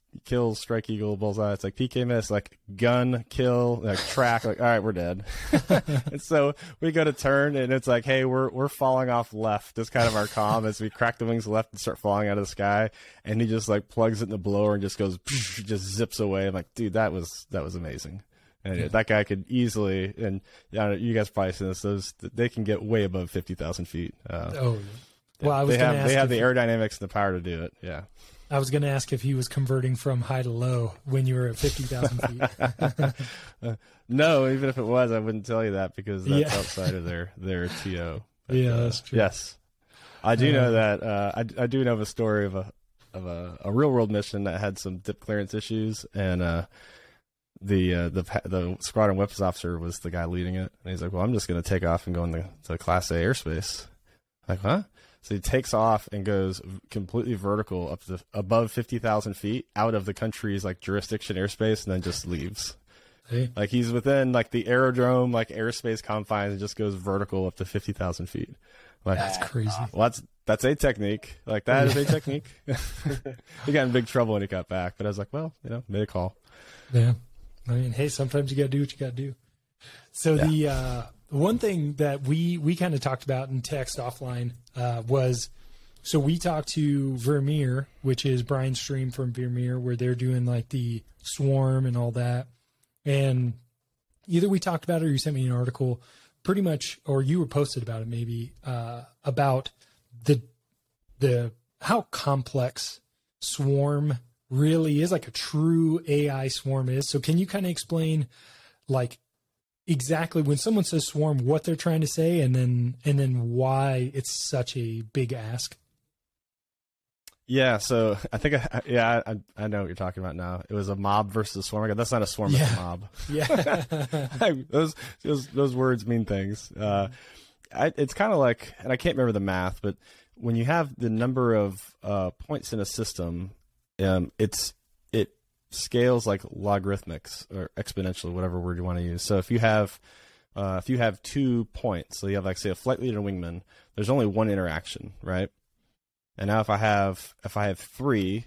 kill, strike eagle, bullseye. It's like PK miss, like gun, kill, like track. Like all right, we're dead. and so we go to turn, and it's like, hey, we're we're falling off left. That's kind of our calm as we crack the wings left and start falling out of the sky. And he just like plugs it in the blower and just goes, just zips away. I'm like, dude, that was that was amazing. And yeah. that guy could easily, and yeah, you guys probably seen this. Those they can get way above fifty thousand feet. Uh, oh, well, I was they have they have the aerodynamics and the power to do it. Yeah. I was going to ask if he was converting from high to low when you were at 50,000 feet. no, even if it was, I wouldn't tell you that because that's yeah. outside of their, their TO. But, yeah, uh, that's true. Yes. I do uh, know that. Uh, I, I do know of a story of a of a, a real world mission that had some dip clearance issues, and uh, the uh, the the squadron weapons officer was the guy leading it, and he's like, "Well, I'm just going to take off and go into the Class A airspace." like, huh? So he takes off and goes completely vertical up to above 50,000 feet out of the country's like jurisdiction airspace and then just leaves. Hey. Like he's within like the aerodrome, like airspace confines and just goes vertical up to 50,000 feet. Like, that's crazy. Well, that's, that's a technique. Like that is a technique. he got in big trouble when he got back, but I was like, well, you know, made a call. Yeah. I mean, hey, sometimes you got to do what you got to do. So yeah. the, uh, one thing that we we kind of talked about in text offline uh, was so we talked to Vermeer, which is Brian Streem from Vermeer, where they're doing like the swarm and all that. And either we talked about it or you sent me an article, pretty much, or you were posted about it maybe uh, about the the how complex swarm really is, like a true AI swarm is. So can you kind of explain like exactly. When someone says swarm what they're trying to say and then and then why it's such a big ask. Yeah so i think I, yeah I, I know what you're talking about now. It was a mob versus a swarm that's not a swarm yeah. it's a mob. Yeah. Those, those those words mean things. Uh, I, it's kind of like and i can't remember the math but when you have the number of uh, points in a system um, it's scales like logarithmics or exponential, whatever word you want to use. So if you have uh, if you have two points, so you have like say a flight leader and wingman, there's only one interaction, right? And now if I have if I have three,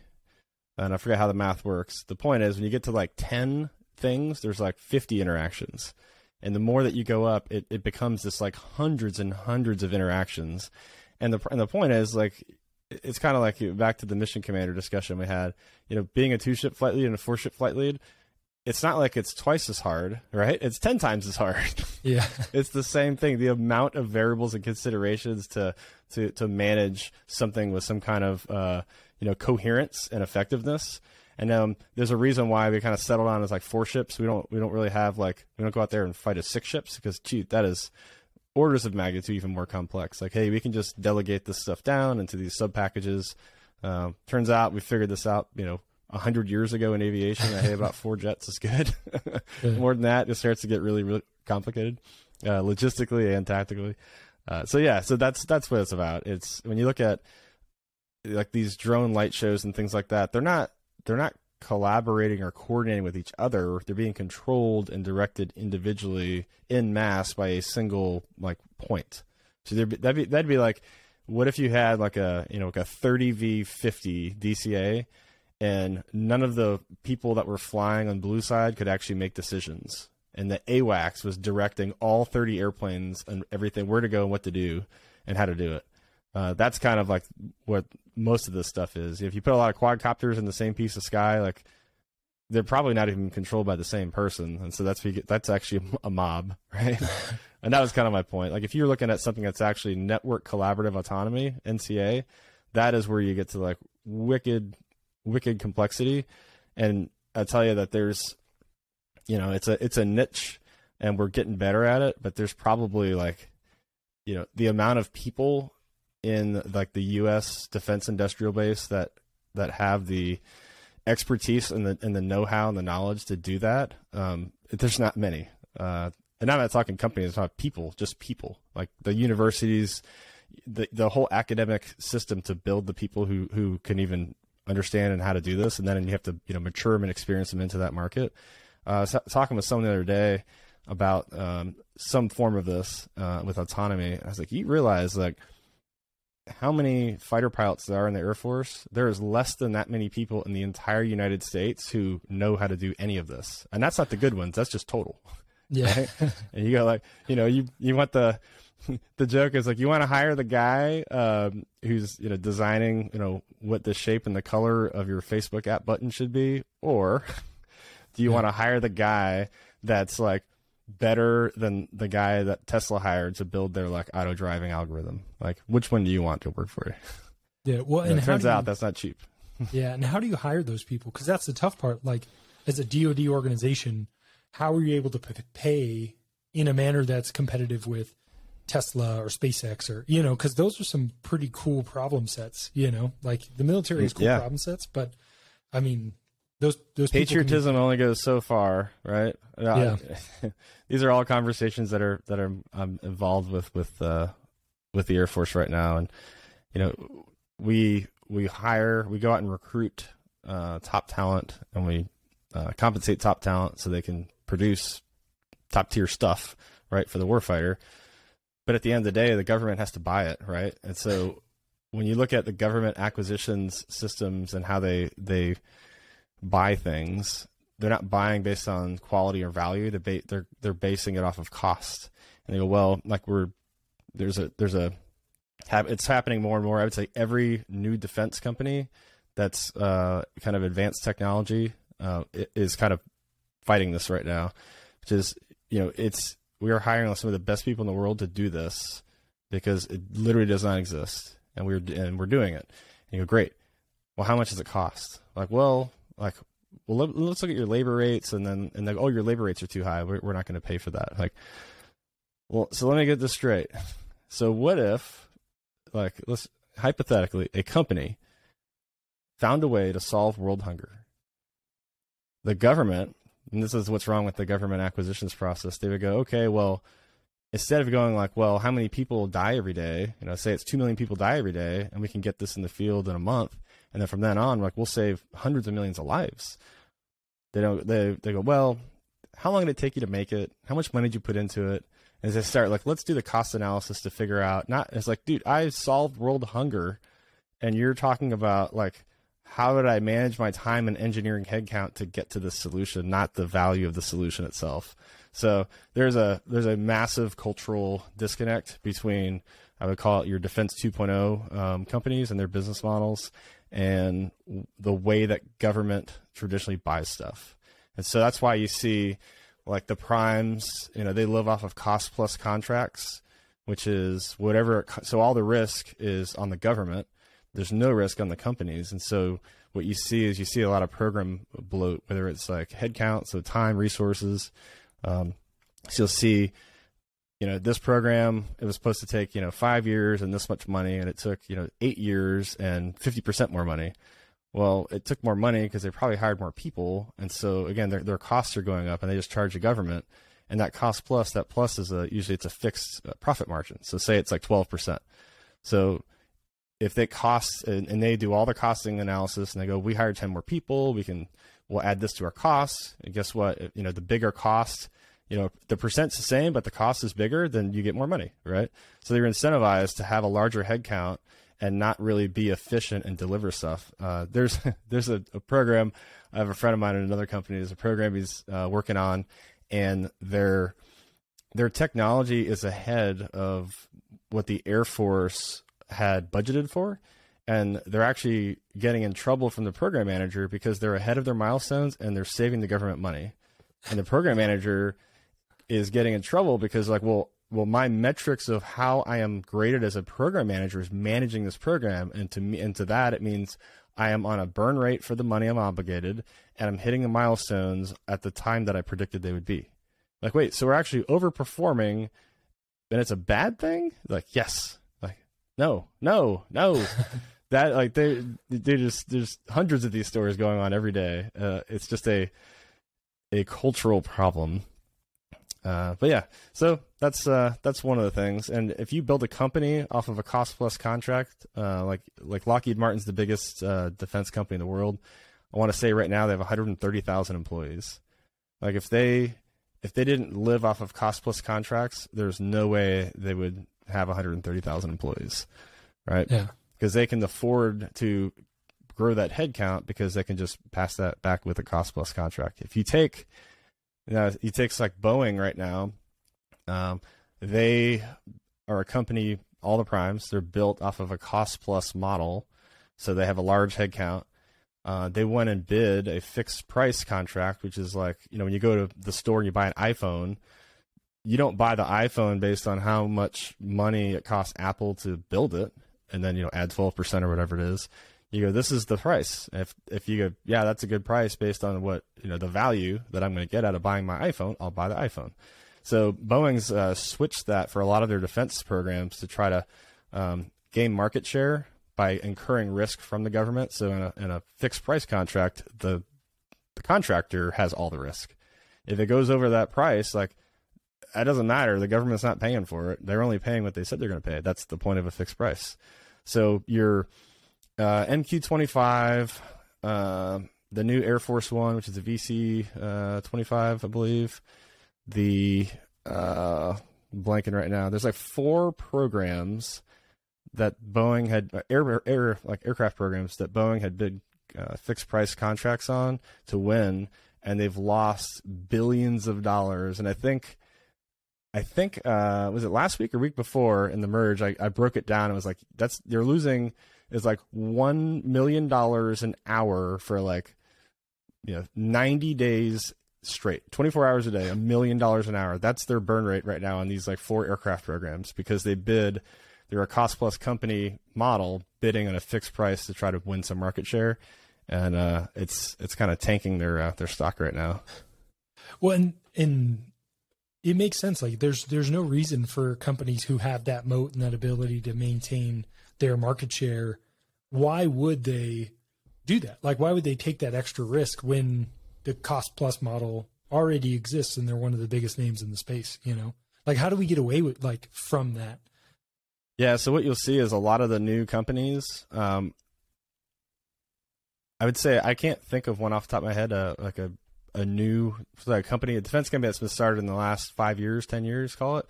and I forget how the math works. The point is when you get to like ten things, there's like fifty interactions. And the more that you go up, it, it becomes this like hundreds and hundreds of interactions. And the and the point is like it's kind of like back to the mission commander discussion we had. You know, being a two ship flight lead and a four ship flight lead, it's not like it's twice as hard, right? It's ten times as hard. Yeah, it's the same thing. The amount of variables and considerations to to to manage something with some kind of uh, you know coherence and effectiveness. And um, there's a reason why we kind of settled on as like four ships. We don't we don't really have like we don't go out there and fight as six ships because gee, that is orders of magnitude even more complex. Like, hey, we can just delegate this stuff down into these sub packages. Uh, turns out we figured this out, you know, a hundred years ago in aviation. hey, about four jets is good. more than that, it starts to get really, really complicated, uh, logistically and tactically. Uh, so yeah, so that's that's what it's about. It's when you look at like these drone light shows and things like that, they're not they're not collaborating or coordinating with each other. They're being controlled and directed individually in mass by a single like point. So that'd be that'd be like, what if you had like a you know like a 30 v 50 DCA, and none of the people that were flying on blue side could actually make decisions, and the AWACS was directing all 30 airplanes and everything where to go and what to do and how to do it. Uh, that's kind of like what most of this stuff is. If you put a lot of quadcopters in the same piece of sky, like they're probably not even controlled by the same person, and so that's that's actually a mob, right? and that was kind of my point. Like if you're looking at something that's actually network collaborative autonomy (NCA), that is where you get to like wicked, wicked complexity. And I tell you that there's, you know, it's a it's a niche, and we're getting better at it. But there's probably like, you know, the amount of people in like the U.S. defense industrial base that that have the expertise and the and the know-how and the knowledge to do that. Um, there's not many, uh, and I'm not talking companies. I'm talking people, just people. Like the universities, the the whole academic system to build the people who who can even understand and how to do this, and then you have to you know mature them and experience them into that market. Uh, so, talking with someone the other day about um, some form of this uh, with autonomy, I was like, you realize like how many fighter pilots there are in the Air Force, there is less than that many people in the entire United States who know how to do any of this. And that's not the good ones. That's just total. Yeah. Right? and you go like, you know, you, you want the, the joke is like, you want to hire the guy, um, who's, you know, designing, you know, what the shape and the color of your Facebook app button should be, or do you yeah. want to hire the guy that's like, better than the guy that Tesla hired to build their like auto driving algorithm? Like, which one do you want to work for you? Yeah, well, and, it turns you, out that's not cheap. yeah, and how do you hire those people? Because that's the tough part. Like, as a DoD organization, how are you able to pay in a manner that's competitive with Tesla or SpaceX or you know? Because those are some pretty cool problem sets. You know, like the military has cool yeah. problem sets, but I mean, those those patriotism only goes so far, right? Yeah. these are all conversations that are that are I'm involved with with uh, with the Air Force right now, and you know we we hire we go out and recruit uh, top talent, and we uh, compensate top talent so they can produce top tier stuff, right, for the warfighter. But at the end of the day, the government has to buy it, right? And so when you look at the government acquisitions systems and how they they buy things, they're not buying based on quality or value. They're ba- they're they're basing it off of cost. And they go, well, like we're there's a there's a it's happening more and more. I would say every new defense company that's uh, kind of advanced technology uh, is kind of fighting this right now, which is you know it's we are hiring some of the best people in the world to do this because it literally does not exist, and we're and we're doing it. And you go, great. Well, how much does it cost? Like, well, like well let, us look at your labor rates and then and then oh your labor rates are too high. We're, we're not going to pay for that. Like well so let me get this straight. So what if like let's hypothetically a company found a way to solve world hunger? The government and this is what's wrong with the government acquisitions process they would go okay well instead of going like well how many people die every day? You know say it's 2 million people die every day and we can get this in the field in a month and then from then on, like we'll save hundreds of millions of lives. They don't. They they go well. How long did it take you to make it? How much money did you put into it? And they start like, let's do the cost analysis to figure out. Not it's like, dude, I solved world hunger, and you're talking about like how did I manage my time and engineering headcount to get to this solution, not the value of the solution itself. So there's a there's a massive cultural disconnect between I would call it your defense 2.0 um, companies and their business models and the way that government traditionally buys stuff. And so that's why you see like the primes, you know, they live off of cost plus contracts, which is whatever. So all the risk is on the government. there's no risk on the companies. And so what you see is you see a lot of program bloat, whether it's like headcount, so time, resources. Um, so you'll see, you know, this program, it was supposed to take, you know, five years and this much money, and it took, you know, eight years and 50% more money. Well, it took more money because they probably hired more people. And so again, their, their costs are going up and they just charge the government. And that cost plus, that plus is a, usually it's a fixed uh, profit margin. So say it's like 12%. So if they cost and, and, they do all the costing analysis and they go, we hired 10 more people, we can, we'll add this to our costs. And guess what? You know, the bigger cost, you know, the percent's the same, but the cost is bigger, then you get more money, right? So they're incentivized to have a larger headcount and not really be efficient and deliver stuff. Uh, there's there's a, a, program. I have a friend of mine in another company. There's a program he's uh, working on, and their their technology is ahead of what the Air Force had budgeted for, and they're actually getting in trouble from the program manager because they're ahead of their milestones and they're saving the government money, and the program manager is getting in trouble because like, well, well, my metrics of how I am graded as a program manager is managing this program, and to me, and to that, it means I am on a burn rate for the money I'm obligated, and I'm hitting the milestones at the time that I predicted they would be. Like, wait, so we're actually overperforming, and it's a bad thing? Like, yes. Like, no, no, no. that like they they just there's hundreds of these stories going on every day. Uh, it's just a a cultural problem uh, but yeah, so that's uh, that's one of the things. And if you build a company off of a cost plus contract, uh, like like Lockheed Martin's the biggest uh, defense company in the world. I want to say right now they have 130,000 employees. Like if they if they didn't live off of cost plus contracts, there's no way they would have 130,000 employees, right? Yeah, because they can afford to grow that headcount because they can just pass that back with a cost plus contract. If you take know, he takes like Boeing right now. Um, they are a company, all the primes, they're built off of a cost plus model. So they have a large headcount. Uh, they went and bid a fixed price contract, which is like, you know, when you go to the store and you buy an iPhone, you don't buy the iPhone based on how much money it costs Apple to build it and then, you know, add 12% or whatever it is you go, this is the price. If if you go, yeah, that's a good price based on what you know the value that I'm going to get out of buying my iPhone, I'll buy the iPhone. So Boeing's uh, switched that for a lot of their defense programs to try to um, gain market share by incurring risk from the government. So in a, in a fixed price contract, the the contractor has all the risk. If it goes over that price, like that doesn't matter. The government's not paying for it. They're only paying what they said they're going to pay. That's the point of a fixed price. So you're uh, MQ25, uh, the new Air Force One, which is a VC uh, 25, I believe. The uh, blanking right now. There's like four programs that Boeing had uh, air air like aircraft programs that Boeing had big uh, fixed price contracts on to win, and they've lost billions of dollars. And I think. I think uh, was it last week or week before in the merge? I, I broke it down. It was like that's you're losing is like one million dollars an hour for like you know 90 days straight 24 hours a day a million dollars an hour. That's their burn rate right now on these like four aircraft programs because they bid they're a cost plus company model bidding on a fixed price to try to win some market share. And uh, it's it's kind of tanking their uh, their stock right now. Well and and it makes sense. Like there's there's no reason for companies who have that moat and that ability to maintain their market share, why would they do that? Like, why would they take that extra risk when the cost plus model already exists and they're one of the biggest names in the space? You know, like, how do we get away with like from that? Yeah. So what you'll see is a lot of the new companies. Um, I would say I can't think of one off the top of my head, uh, like a a new like company, a defense company that's been started in the last five years, ten years, call it,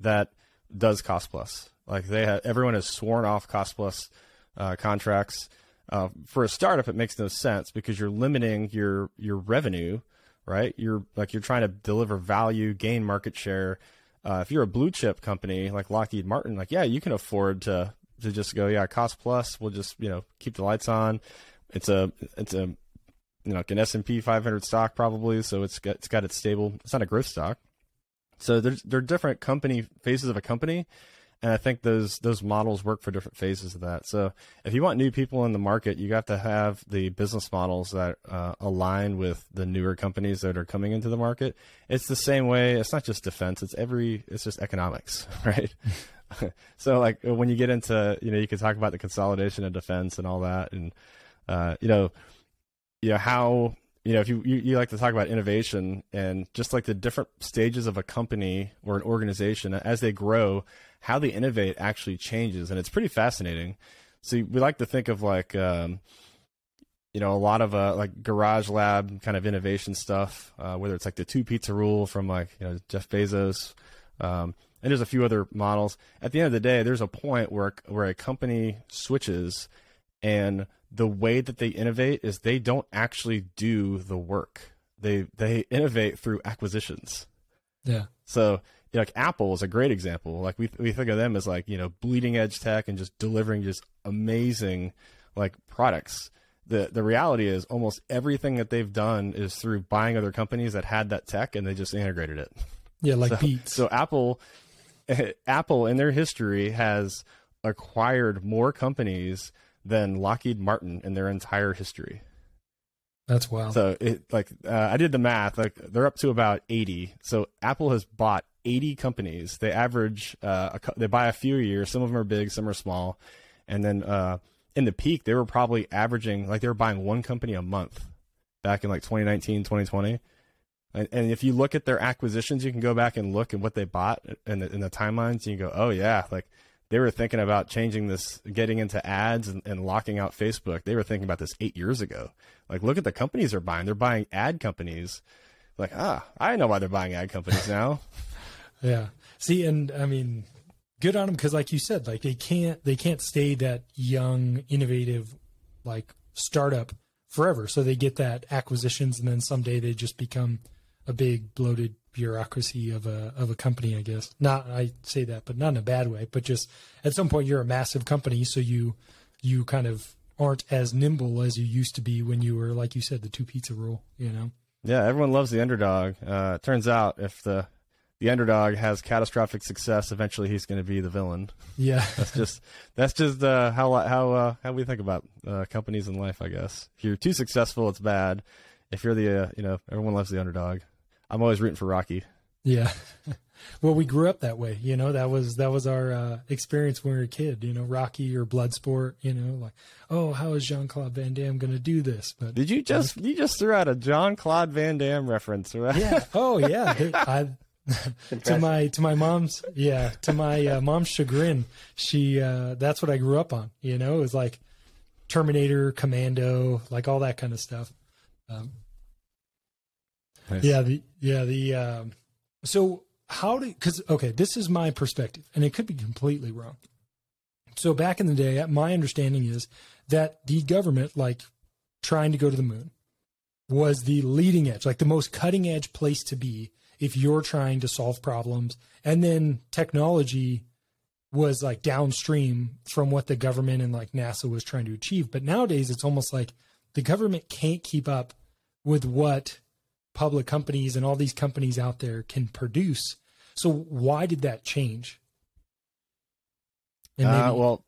that does cost plus. Like they have, everyone has sworn off cost plus uh, contracts. Uh, for a startup, it makes no sense because you're limiting your your revenue, right? You're like you're trying to deliver value, gain market share. Uh, if you're a blue chip company like Lockheed Martin, like yeah, you can afford to to just go yeah cost plus. We'll just you know keep the lights on. It's a it's a you know like an S and P 500 stock probably, so it's got it's got its stable. It's not a growth stock. So there's there are different company phases of a company, and I think those those models work for different phases of that. So if you want new people in the market, you have to have the business models that uh, align with the newer companies that are coming into the market. It's the same way. It's not just defense. It's every. It's just economics, right? so like when you get into you know you can talk about the consolidation of defense and all that, and uh, you know, you know how you know, if you, you, you like to talk about innovation and just like the different stages of a company or an organization as they grow, how they innovate actually changes, and it's pretty fascinating. So we like to think of like, um, you know, a lot of uh, like garage lab kind of innovation stuff, uh, whether it's like the two pizza rule from like you know Jeff Bezos, um, and there's a few other models. At the end of the day, there's a point where where a company switches and the way that they innovate is they don't actually do the work. They they innovate through acquisitions. Yeah. So like Apple is a great example. Like we we think of them as like you know bleeding edge tech and just delivering just amazing like products. The the reality is almost everything that they've done is through buying other companies that had that tech and they just integrated it. Yeah, like so, Beats. So Apple Apple in their history has acquired more companies than Lockheed Martin in their entire history. That's wild. So it like uh, I did the math. Like they're up to about eighty. So Apple has bought eighty companies. They average uh, a, they buy a few a year. Some of them are big, some are small, and then uh, in the peak they were probably averaging like they were buying one company a month back in like 2019, 2020. And, and if you look at their acquisitions, you can go back and look at what they bought in the, in the timelines. And you go, oh yeah, like they were thinking about changing this, getting into ads and, and, locking out Facebook. They were thinking about this eight years ago. Like, look at the companies they're buying. They're buying ad companies. Like, ah, I know why they're buying ad companies now. yeah. See, and I mean, good on them because, like you said, like they can't they can't stay that young, innovative, like startup forever. So they get that acquisitions, and then someday they just become a big bloated bureaucracy of a of a company, I guess. Not I say that, but not in a bad way. But just at some point, you're a massive company, so you you kind of aren't as nimble as you used to be when you were, like you said, the two pizza rule. You know. Yeah, everyone loves the underdog. Uh, turns out if the the underdog has catastrophic success, eventually he's going to be the villain. Yeah, that's just that's just uh, how how uh, how we think about uh, companies in life. I guess if you're too successful, it's bad. If you're the uh, you know everyone loves the underdog. I'm always rooting for Rocky. Yeah. well, we grew up that way, you know. That was that was our uh, experience when we were a kid, you know, Rocky or Bloodsport, you know, like, oh, how is Jean Claude Van Damme going to do this? But did you just you just threw out a Jean Claude Van Damme reference, right? Yeah. Oh, yeah. I, to my to my mom's yeah to my uh, mom's chagrin, she uh, that's what I grew up on. You know, it was like Terminator, Commando, like all that kind of stuff. Um, Nice. Yeah, the yeah the um, so how do because okay, this is my perspective, and it could be completely wrong. So back in the day, my understanding is that the government, like trying to go to the moon, was the leading edge, like the most cutting edge place to be if you're trying to solve problems, and then technology was like downstream from what the government and like NASA was trying to achieve. But nowadays, it's almost like the government can't keep up with what public companies and all these companies out there can produce. So why did that change? Maybe- uh, well,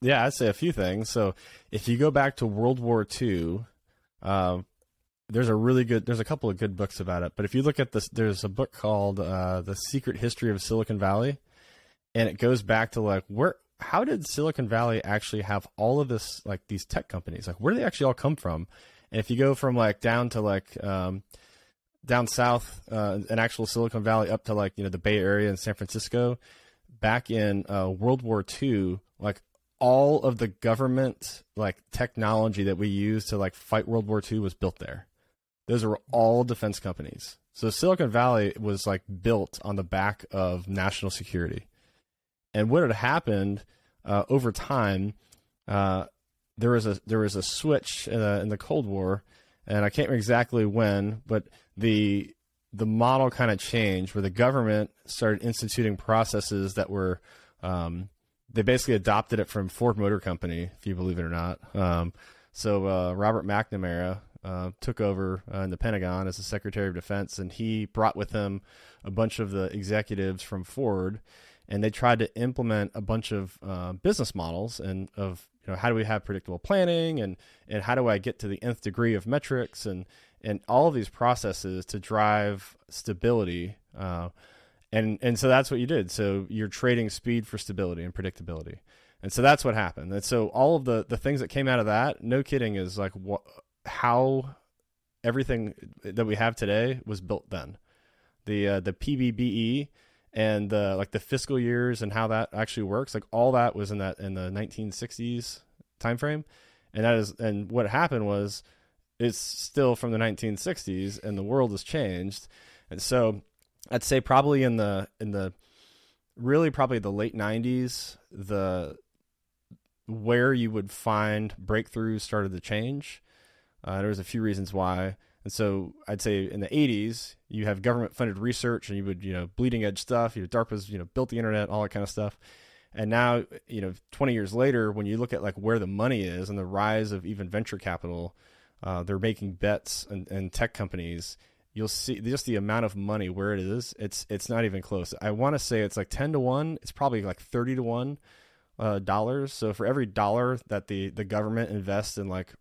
yeah, I'd say a few things. So if you go back to World War II, uh, there's a really good, there's a couple of good books about it. But if you look at this, there's a book called uh, The Secret History of Silicon Valley. And it goes back to like, where, how did Silicon Valley actually have all of this, like these tech companies? Like, where do they actually all come from? And if you go from like down to like, um, down south uh, in actual Silicon Valley up to like you know the Bay Area and San Francisco, back in uh, World War II, like all of the government like technology that we use to like fight World War II was built there. Those were all defense companies. So Silicon Valley was like built on the back of national security. And what had happened uh, over time, uh, there was a there was a switch in the, in the Cold War, and I can't remember exactly when, but the the model kind of changed where the government started instituting processes that were um, they basically adopted it from Ford Motor Company, if you believe it or not. Um, so uh, Robert McNamara uh, took over uh, in the Pentagon as the Secretary of Defense, and he brought with him a bunch of the executives from Ford, and they tried to implement a bunch of uh, business models and of you know how do we have predictable planning and and how do I get to the nth degree of metrics and and all of these processes to drive stability. Uh, and and so that's what you did. So you're trading speed for stability and predictability. And so that's what happened. And so all of the the things that came out of that, no kidding, is like what how everything that we have today was built then. The uh, the PPBE and the like the fiscal years and how that actually works, like all that was in that in the 1960s timeframe. And that is and what happened was it's still from the 1960s and the world has changed. And so I'd say probably in the in the really probably the late 90s the where you would find breakthroughs started to change. Uh, there was a few reasons why. And so I'd say in the 80s, you have government funded research and you would, you know, bleeding edge stuff. You know, DARPA's, you know, built the internet, all that kind of stuff. And now, you know, 20 years later, when you look at like where the money is and the rise of even venture capital, uh, they're making bets and, tech companies. You'll see just the amount of money where it is. It's it's not even close. I want to say it's like 10 to one. It's probably like 30 to one uh, dollars. So for every dollar that the the government invests in like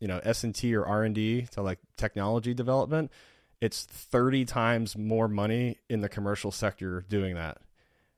you know S and T or R and D to like technology development, it's thirty times more money in the commercial sector doing that.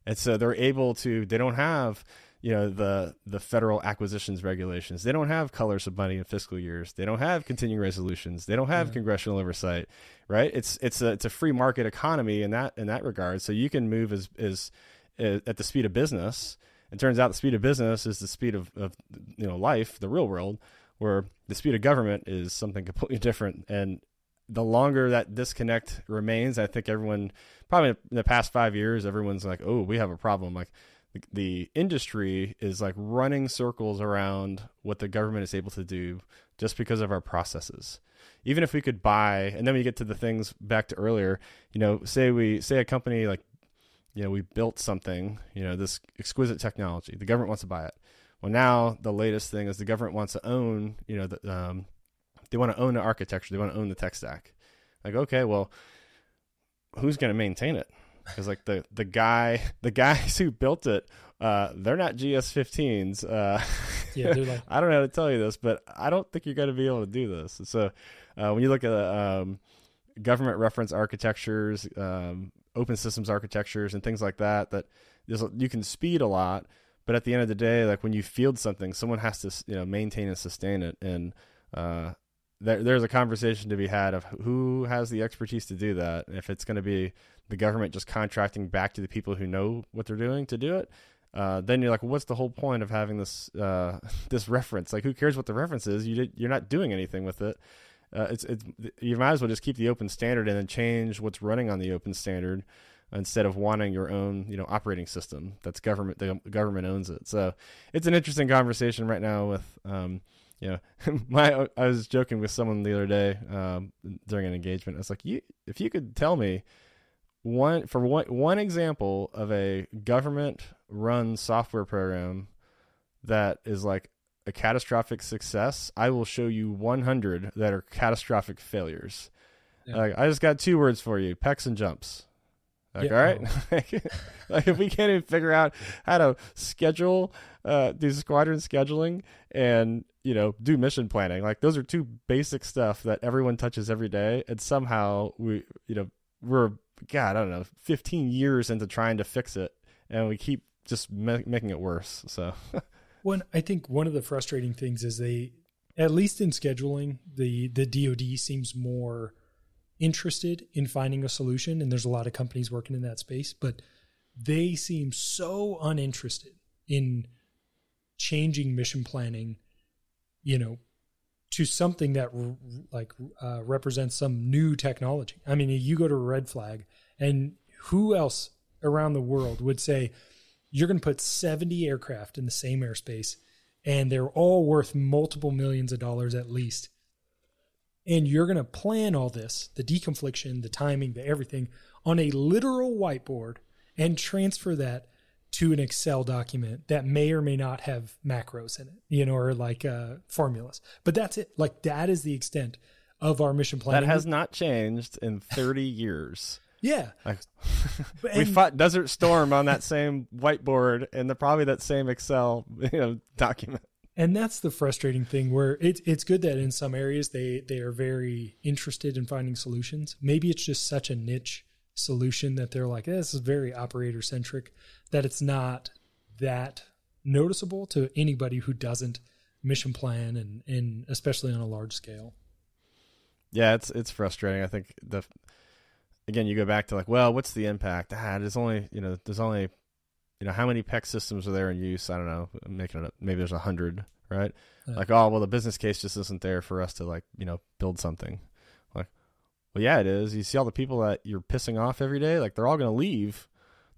And so they're able to. They don't have you know the the federal acquisitions regulations. They don't have colors of money in fiscal years. They don't have continuing resolutions. They don't have yeah. congressional oversight. Right? It's it's a it's a free market economy in that in that regard. So you can move as as, as at the speed of business it turns out the speed of business is the speed of, of you know life, the real world, where speed of government is something completely different. And the longer that disconnect remains, I think everyone probably in the past five years, everyone's like, oh, we have a problem. Like the, the industry is like running circles around what the government is able to do just because of our processes even if we could buy and then we get to the things back to earlier you know say we say a company like you know, we built something, you know, this exquisite technology. The government wants to buy it. Well, now the latest thing is the government wants to own, you know, the, um, they want to own the architecture. They want to own the tech stack. Like, okay, well, who's going to maintain it? Because like the the guy, the guys who built it, uh, they're not GS15s. Uh, yeah, like- I don't know how to tell you this, but I don't think you're going to be able to do this. So uh, when you look at um, government reference architectures, um, open systems architectures and things like that that you can speed a lot but at the end of the day like when you field something someone has to you know maintain and sustain it and uh, there, there's a conversation to be had of who has the expertise to do that if it's going to be the government just contracting back to the people who know what they're doing to do it uh, then you're like, well, what's the whole point of having this uh, this reference? Like, who cares what the reference is? You did, you're not doing anything with it uh, it's it's you might as well just keep the open standard and then change what's running on the open standard instead of wanting your own you know operating system that's government the government owns it so it's an interesting conversation right now with um you know my i was joking with someone the other day um, during an engagement i was like you if you could tell me one for one one example of a government run software program that is like a catastrophic success, I will show you 100 that are catastrophic failures. Yeah. Like, I just got two words for you: PEX and JMPS. Like, yeah. all right, like if we can't even figure out how to schedule, uh, do squadron scheduling, and you know, do mission planning, like those are two basic stuff that everyone touches every day, and somehow we, you know, we're God, I don't know, 15 years into trying to fix it, and we keep just ma- making it worse. So. One, I think one of the frustrating things is they, at least in scheduling, the the DoD seems more interested in finding a solution, and there's a lot of companies working in that space, but they seem so uninterested in changing mission planning, you know, to something that like uh, represents some new technology. I mean, you go to a red flag, and who else around the world would say, you're going to put 70 aircraft in the same airspace and they're all worth multiple millions of dollars at least. And you're going to plan all this, the deconfliction, the timing, the everything on a literal whiteboard and transfer that to an Excel document that may or may not have macros in it, you know, or like uh, formulas. But that's it. Like that is the extent of our mission planning. That has not changed in 30 years. Yeah. Like, we fought Desert Storm on that same whiteboard and the, probably that same Excel you know document. And that's the frustrating thing where it's it's good that in some areas they they are very interested in finding solutions. Maybe it's just such a niche solution that they're like, eh, this is very operator centric that it's not that noticeable to anybody who doesn't mission plan and and especially on a large scale. Yeah, it's it's frustrating. I think the again you go back to like, well, what's the impact? Ah, there's only you know there's only you know how many PEX systems are there in use? I don't know. I'm making it up. Maybe there's a hundred, right? Yeah. Like, oh well, the business case just isn't there for us to like you know build something. Like, well, yeah, it is. You see all the people that you're pissing off every day. Like, they're all going to leave.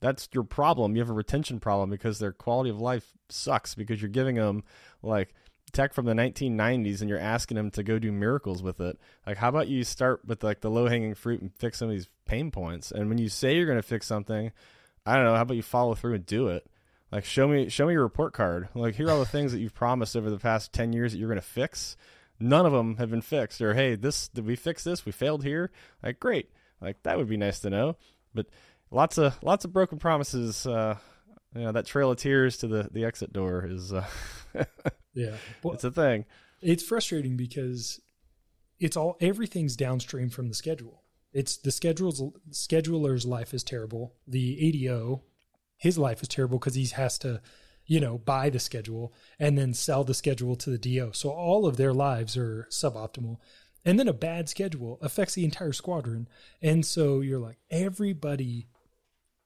That's your problem. You have a retention problem because their quality of life sucks because you're giving them like tech from the 1990s and you're asking them to go do miracles with it. Like, how about you start with like the low hanging fruit and fix some of these pain points? And when you say you're going to fix something, I don't know. How about you follow through and do it? Like, show me, show me your report card. Like, here are all the things that you've promised over the past 10 years that you're going to fix. None of them have been fixed. Or, hey, this did we fix this? We failed here. Like, great. Like that would be nice to know. But lots of lots of broken promises. Uh, you know, that trail of tears to the the exit door is. Uh, Yeah, well, it's a thing. It's frustrating because it's all everything's downstream from the schedule. It's the schedule's scheduler's life is terrible. The ADO, his life is terrible because he has to, you know, buy the schedule and then sell the schedule to the DO. So all of their lives are suboptimal. And then a bad schedule affects the entire squadron. And so you're like, everybody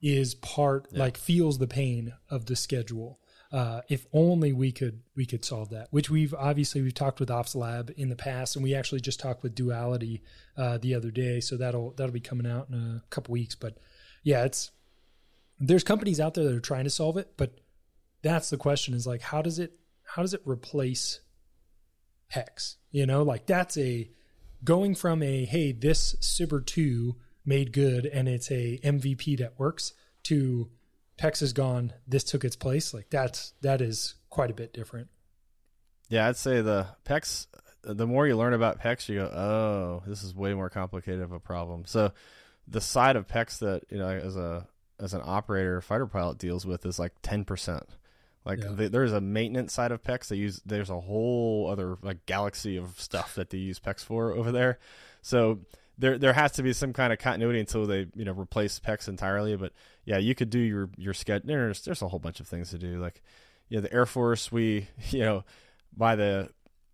is part, yeah. like, feels the pain of the schedule. Uh, if only we could we could solve that. Which we've obviously we've talked with Ops Lab in the past, and we actually just talked with Duality uh, the other day. So that'll that'll be coming out in a couple weeks. But yeah, it's there's companies out there that are trying to solve it, but that's the question: is like how does it how does it replace PEX? You know, like that's a going from a hey this SBIR two made good and it's a MVP that works to PEX is gone, this took its place. Like that's that is quite a bit different. Yeah, I'd say the PEX. The more you learn about PEX, you go, oh, this is way more complicated of a problem. So, the side of PEX that you know, as a as an operator, fighter pilot deals with is like ten percent. Like yeah. the, there's a maintenance side of PEX. They use there's a whole other like galaxy of stuff that they use PEX for over there. So there there has to be some kind of continuity until they you know replace PEX entirely. But yeah, you could do your your schedule. There's there's a whole bunch of things to do. Like you know, the Air Force, we you know by the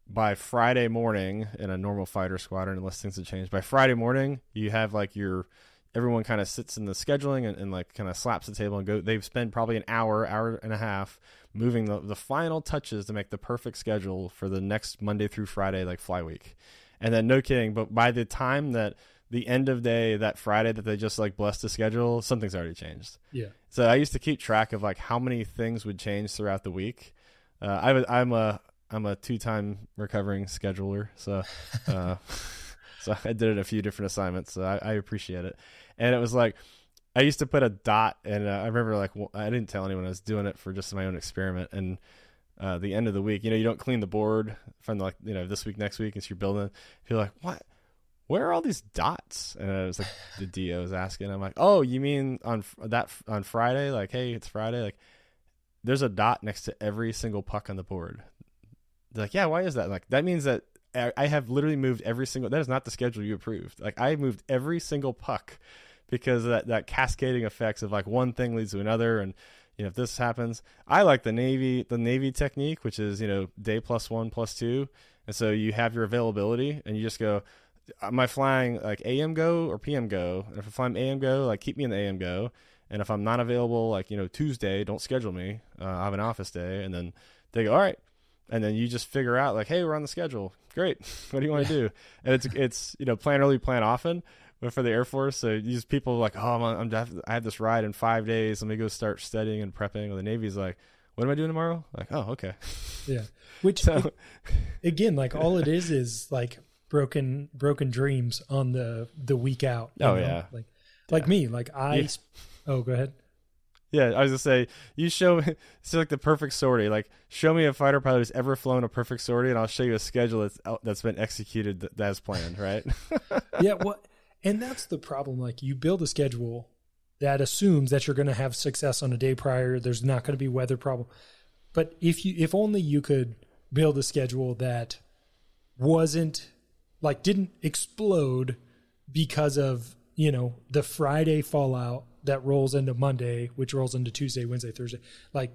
by Friday morning in a normal fighter squadron, unless things have changed, by Friday morning you have like your everyone kind of sits in the scheduling and, and like kind of slaps the table and go. They've spent probably an hour, hour and a half moving the the final touches to make the perfect schedule for the next Monday through Friday like fly week. And then no kidding, but by the time that the end of day that Friday that they just like blessed the schedule, something's already changed. Yeah. So I used to keep track of like how many things would change throughout the week. Uh, I was I'm a I'm a two time recovering scheduler, so uh, so I did it a few different assignments. So I, I, appreciate it. And it was like I used to put a dot, and uh, I remember like I didn't tell anyone I was doing it for just my own experiment, and uh, the end of the week. You know, you don't clean the board from like you know this week, next week, as you're building. You're like, what? Where are all these dots? And it was like the DO was asking. I'm like, oh, you mean on that on Friday? Like, hey, it's Friday. Like, there's a dot next to every single puck on the board. They're like, yeah, why is that? Like, that means that I have literally moved every single. That is not the schedule you approved. Like, I moved every single puck because that that cascading effects of like one thing leads to another and you know, if this happens, I like the Navy, the Navy technique, which is, you know, day plus one plus two. And so you have your availability and you just go, am I flying like AM go or PM go? And if I'm AM go, like keep me in the AM go. And if I'm not available, like, you know, Tuesday, don't schedule me. Uh, I have an office day. And then they go, all right. And then you just figure out like, hey, we're on the schedule. Great. what do you want to do? And it's, it's, you know, plan early, plan often But for the Air Force. So these people like, oh, I'm, I'm I have this ride in five days. Let me go start studying and prepping. And the Navy's like, what am I doing tomorrow? Like, oh, okay. Yeah. Which so, again, like all it is is like broken broken dreams on the the week out. Oh know? yeah. Like like yeah. me. Like I. Yeah. Oh, go ahead. Yeah, I was gonna say you show me it's like the perfect sortie. Like show me a fighter pilot who's ever flown a perfect sortie, and I'll show you a schedule that's that's been executed as planned. Right? yeah. What And that's the problem. Like you build a schedule that assumes that you're going to have success on a day prior. There's not going to be weather problem. But if you, if only you could build a schedule that wasn't like didn't explode because of you know the Friday fallout that rolls into Monday, which rolls into Tuesday, Wednesday, Thursday. Like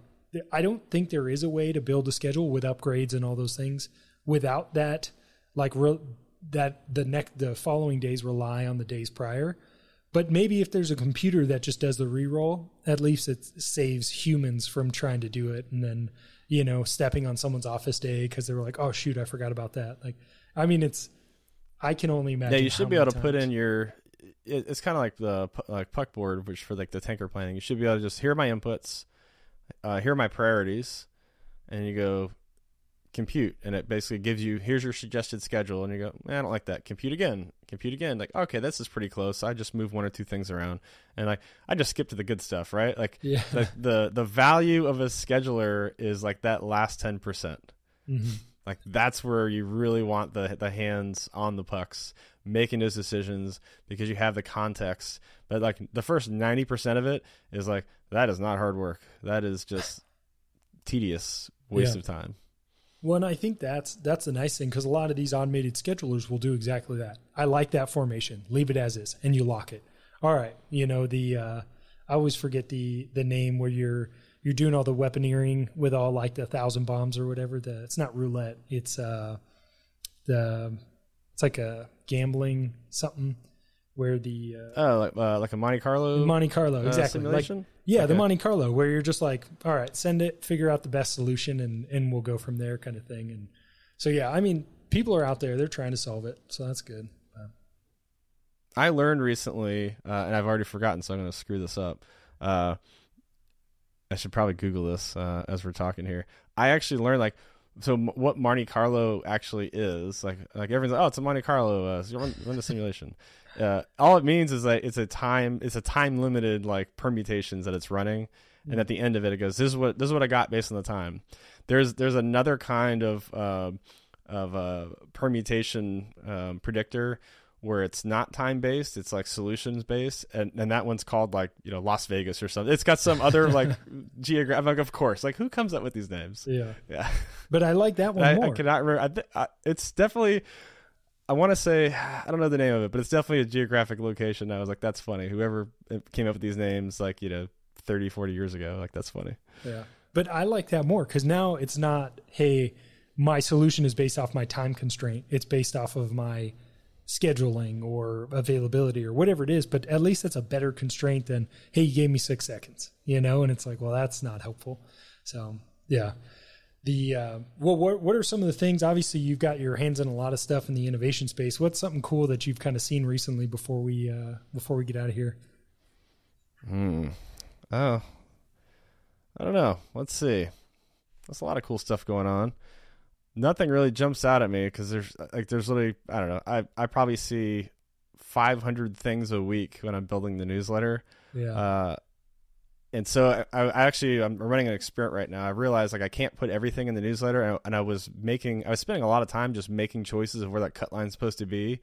I don't think there is a way to build a schedule with upgrades and all those things without that like re- that the next the following days rely on the days prior. But maybe if there's a computer that just does the re-roll, at least it saves humans from trying to do it and then you know stepping on someone's office day because they were like, oh shoot, I forgot about that. Like, I mean, it's I can only imagine. Yeah, you should be able to times. put in your. it's kind of like the like puck board, which for like the tanker planning, you should be able to just hear my inputs, uh, here are my priorities, and you go compute and it basically gives you here's your suggested schedule and you go eh, i don't like that compute again compute again like okay this is pretty close i just move one or two things around and like i just skip to the good stuff right like yeah. the, the the value of a scheduler is like that last 10% mm-hmm. Like that's where you really want the the hands on the pucks making those decisions because you have the context but like the first 90% of it is like that is not hard work that is just tedious waste Yeah. of time Well, and I think that's that's the nice thing because a lot of these automated schedulers will do exactly that. I like that formation. Leave it as is, and you lock it. All right, you know the uh, I always forget the the name where you're you're doing all the weaponeering with all like the thousand bombs or whatever. The it's not roulette. It's uh the it's like a gambling something where the uh, oh like, uh, like a monte carlo Monte Carlo uh, exactly like simulation yeah, the Monte Carlo, where you're just like, all right, send it, figure out the best solution, and and we'll go from there, kind of thing. And so yeah, I mean, people are out there, they're trying to solve it, so that's good. Uh, I learned recently, uh, and I've already forgotten, so I'm going to screw this up. Uh, I should probably Google this uh, as we're talking here. I actually learned like so m- what Monte Carlo actually is. Like like everyone's like, oh, it's a Monte Carlo. Uh, so run, run the simulation. Uh, all it means is that it's a time it's a time limited like permutations that it's running, and at the end of it, it goes, this is what this is what I got based on the time. There's there's another kind of uh, of a permutation um, predictor where it's not time based it's like solutions based and, and that one's called like you know las vegas or something. It's got some other like geographic like, of course. Like who comes up with these names? Yeah, yeah. But I like that one I, more. I cannot remember I th- I, it's definitely i want to say i don't know the name of it but it's definitely a geographic location. I was like that's funny. Whoever uh, came up with these names like you know 30 40 years ago like that's funny. Yeah, but I like that more because now it's not, hey, my solution is based off my time constraint. It's based off of my scheduling or availability or whatever it is. But at least that's a better constraint than, hey, you gave me six seconds, you know? And it's like, well, that's not helpful. So yeah. The uh, well, what what are some of the things? Obviously, you've got your hands in a lot of stuff in the innovation space. What's something cool that you've kind of seen recently before we uh, before we get out of here? Hmm. Oh, I don't know. Let's see. There's a lot of cool stuff going on. Nothing really jumps out at me because there's like there's literally I don't know. I I probably see 500 things a week when I'm building the newsletter. Yeah, Uh, and so I, I actually I'm running an experiment right now. I realized like I can't put everything in the newsletter, and, and I was making I was spending a lot of time just making choices of where that cut line's supposed to be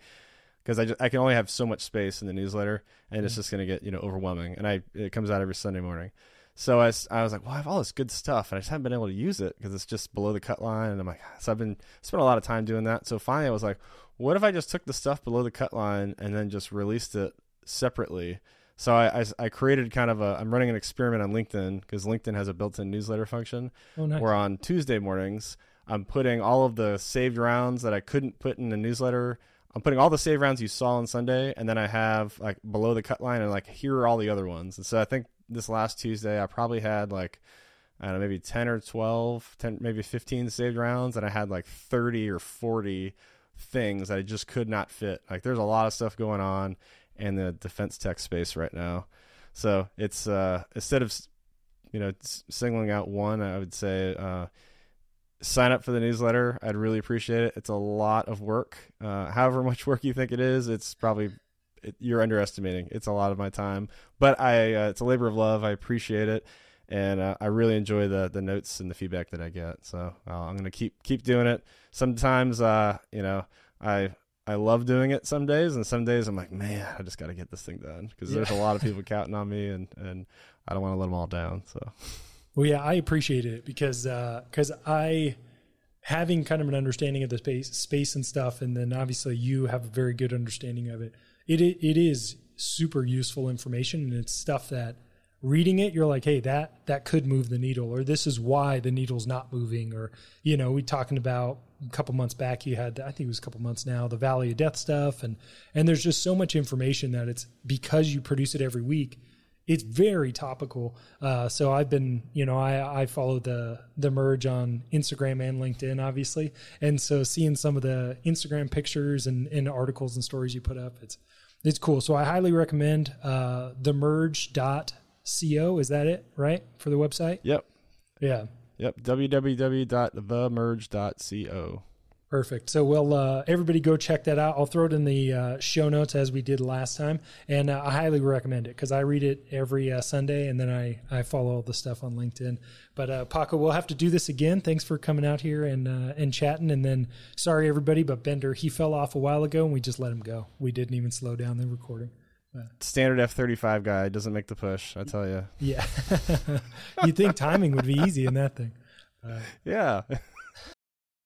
because I just, I can only have so much space in the newsletter, and it's just going to get you know overwhelming. And I it comes out every Sunday morning. So I, I was like, well, I have all this good stuff, and I just haven't been able to use it because it's just below the cut line. And I'm like, ah, so I've been spent a lot of time doing that. So finally, I was like, what if I just took the stuff below the cut line and then just released it separately? So I, I, I created kind of a I'm running an experiment on LinkedIn because LinkedIn has a built-in newsletter function oh nice. where on Tuesday mornings I'm putting all of the saved rounds that I couldn't put in the newsletter. I'm putting all the saved rounds you saw on Sunday, and then I have like below the cut line and like here are all the other ones. And so I think this last Tuesday I probably had like I don't know maybe 10 or 12, 10 maybe 15 saved rounds, and I had like 30 or 40 things that I just could not fit. Like there's a lot of stuff going on in the defense tech space right now. So it's uh instead of you know singling out one, I would say uh sign up for the newsletter. I'd really appreciate it. It's a lot of work. Uh, however much work you think it is, it's probably it, you're underestimating. It's a lot of my time, but I uh, it's a labor of love. I appreciate it, and uh, I really enjoy the the notes and the feedback that I get. So uh, I'm gonna keep keep doing it. Sometimes, uh, you know, I I love doing it some days, and some days I'm like, man, I just got to get this thing done because yeah. there's a lot of people counting on me, and and I don't want to let them all down. So, well, yeah, I appreciate it because because uh, I having kind of an understanding of the space space and stuff, and then obviously you have a very good understanding of it. It it is super useful information, and it's stuff that reading it you're like hey that that could move the needle or this is why the needle's not moving or you know we talking about a couple months back you had i think it was a couple months now the valley of death stuff and and there's just so much information that it's because you produce it every week it's very topical. Uh, so i've been you know i i follow the the merge on instagram and linkedin obviously and so seeing some of the instagram pictures and, and articles and stories you put up it's it's cool so i highly recommend uh, the merge dot co. Is that it? Right for the website? Yep. Yeah. Yep. www.themerge.co. Perfect. So, well, uh, everybody go check that out. I'll throw it in the uh, show notes as we did last time, and uh, I highly recommend it because I read it every uh, Sunday, and then I I follow all the stuff on LinkedIn. But uh, Pako, we'll have to do this again. Thanks for coming out here and uh, and chatting. And then, sorry everybody, but Bender he fell off a while ago, and we just let him go. We didn't even slow down the recording. Standard F thirty five guy doesn't make the push. I tell you. Yeah, you'd think timing would be easy in that thing. Uh, yeah.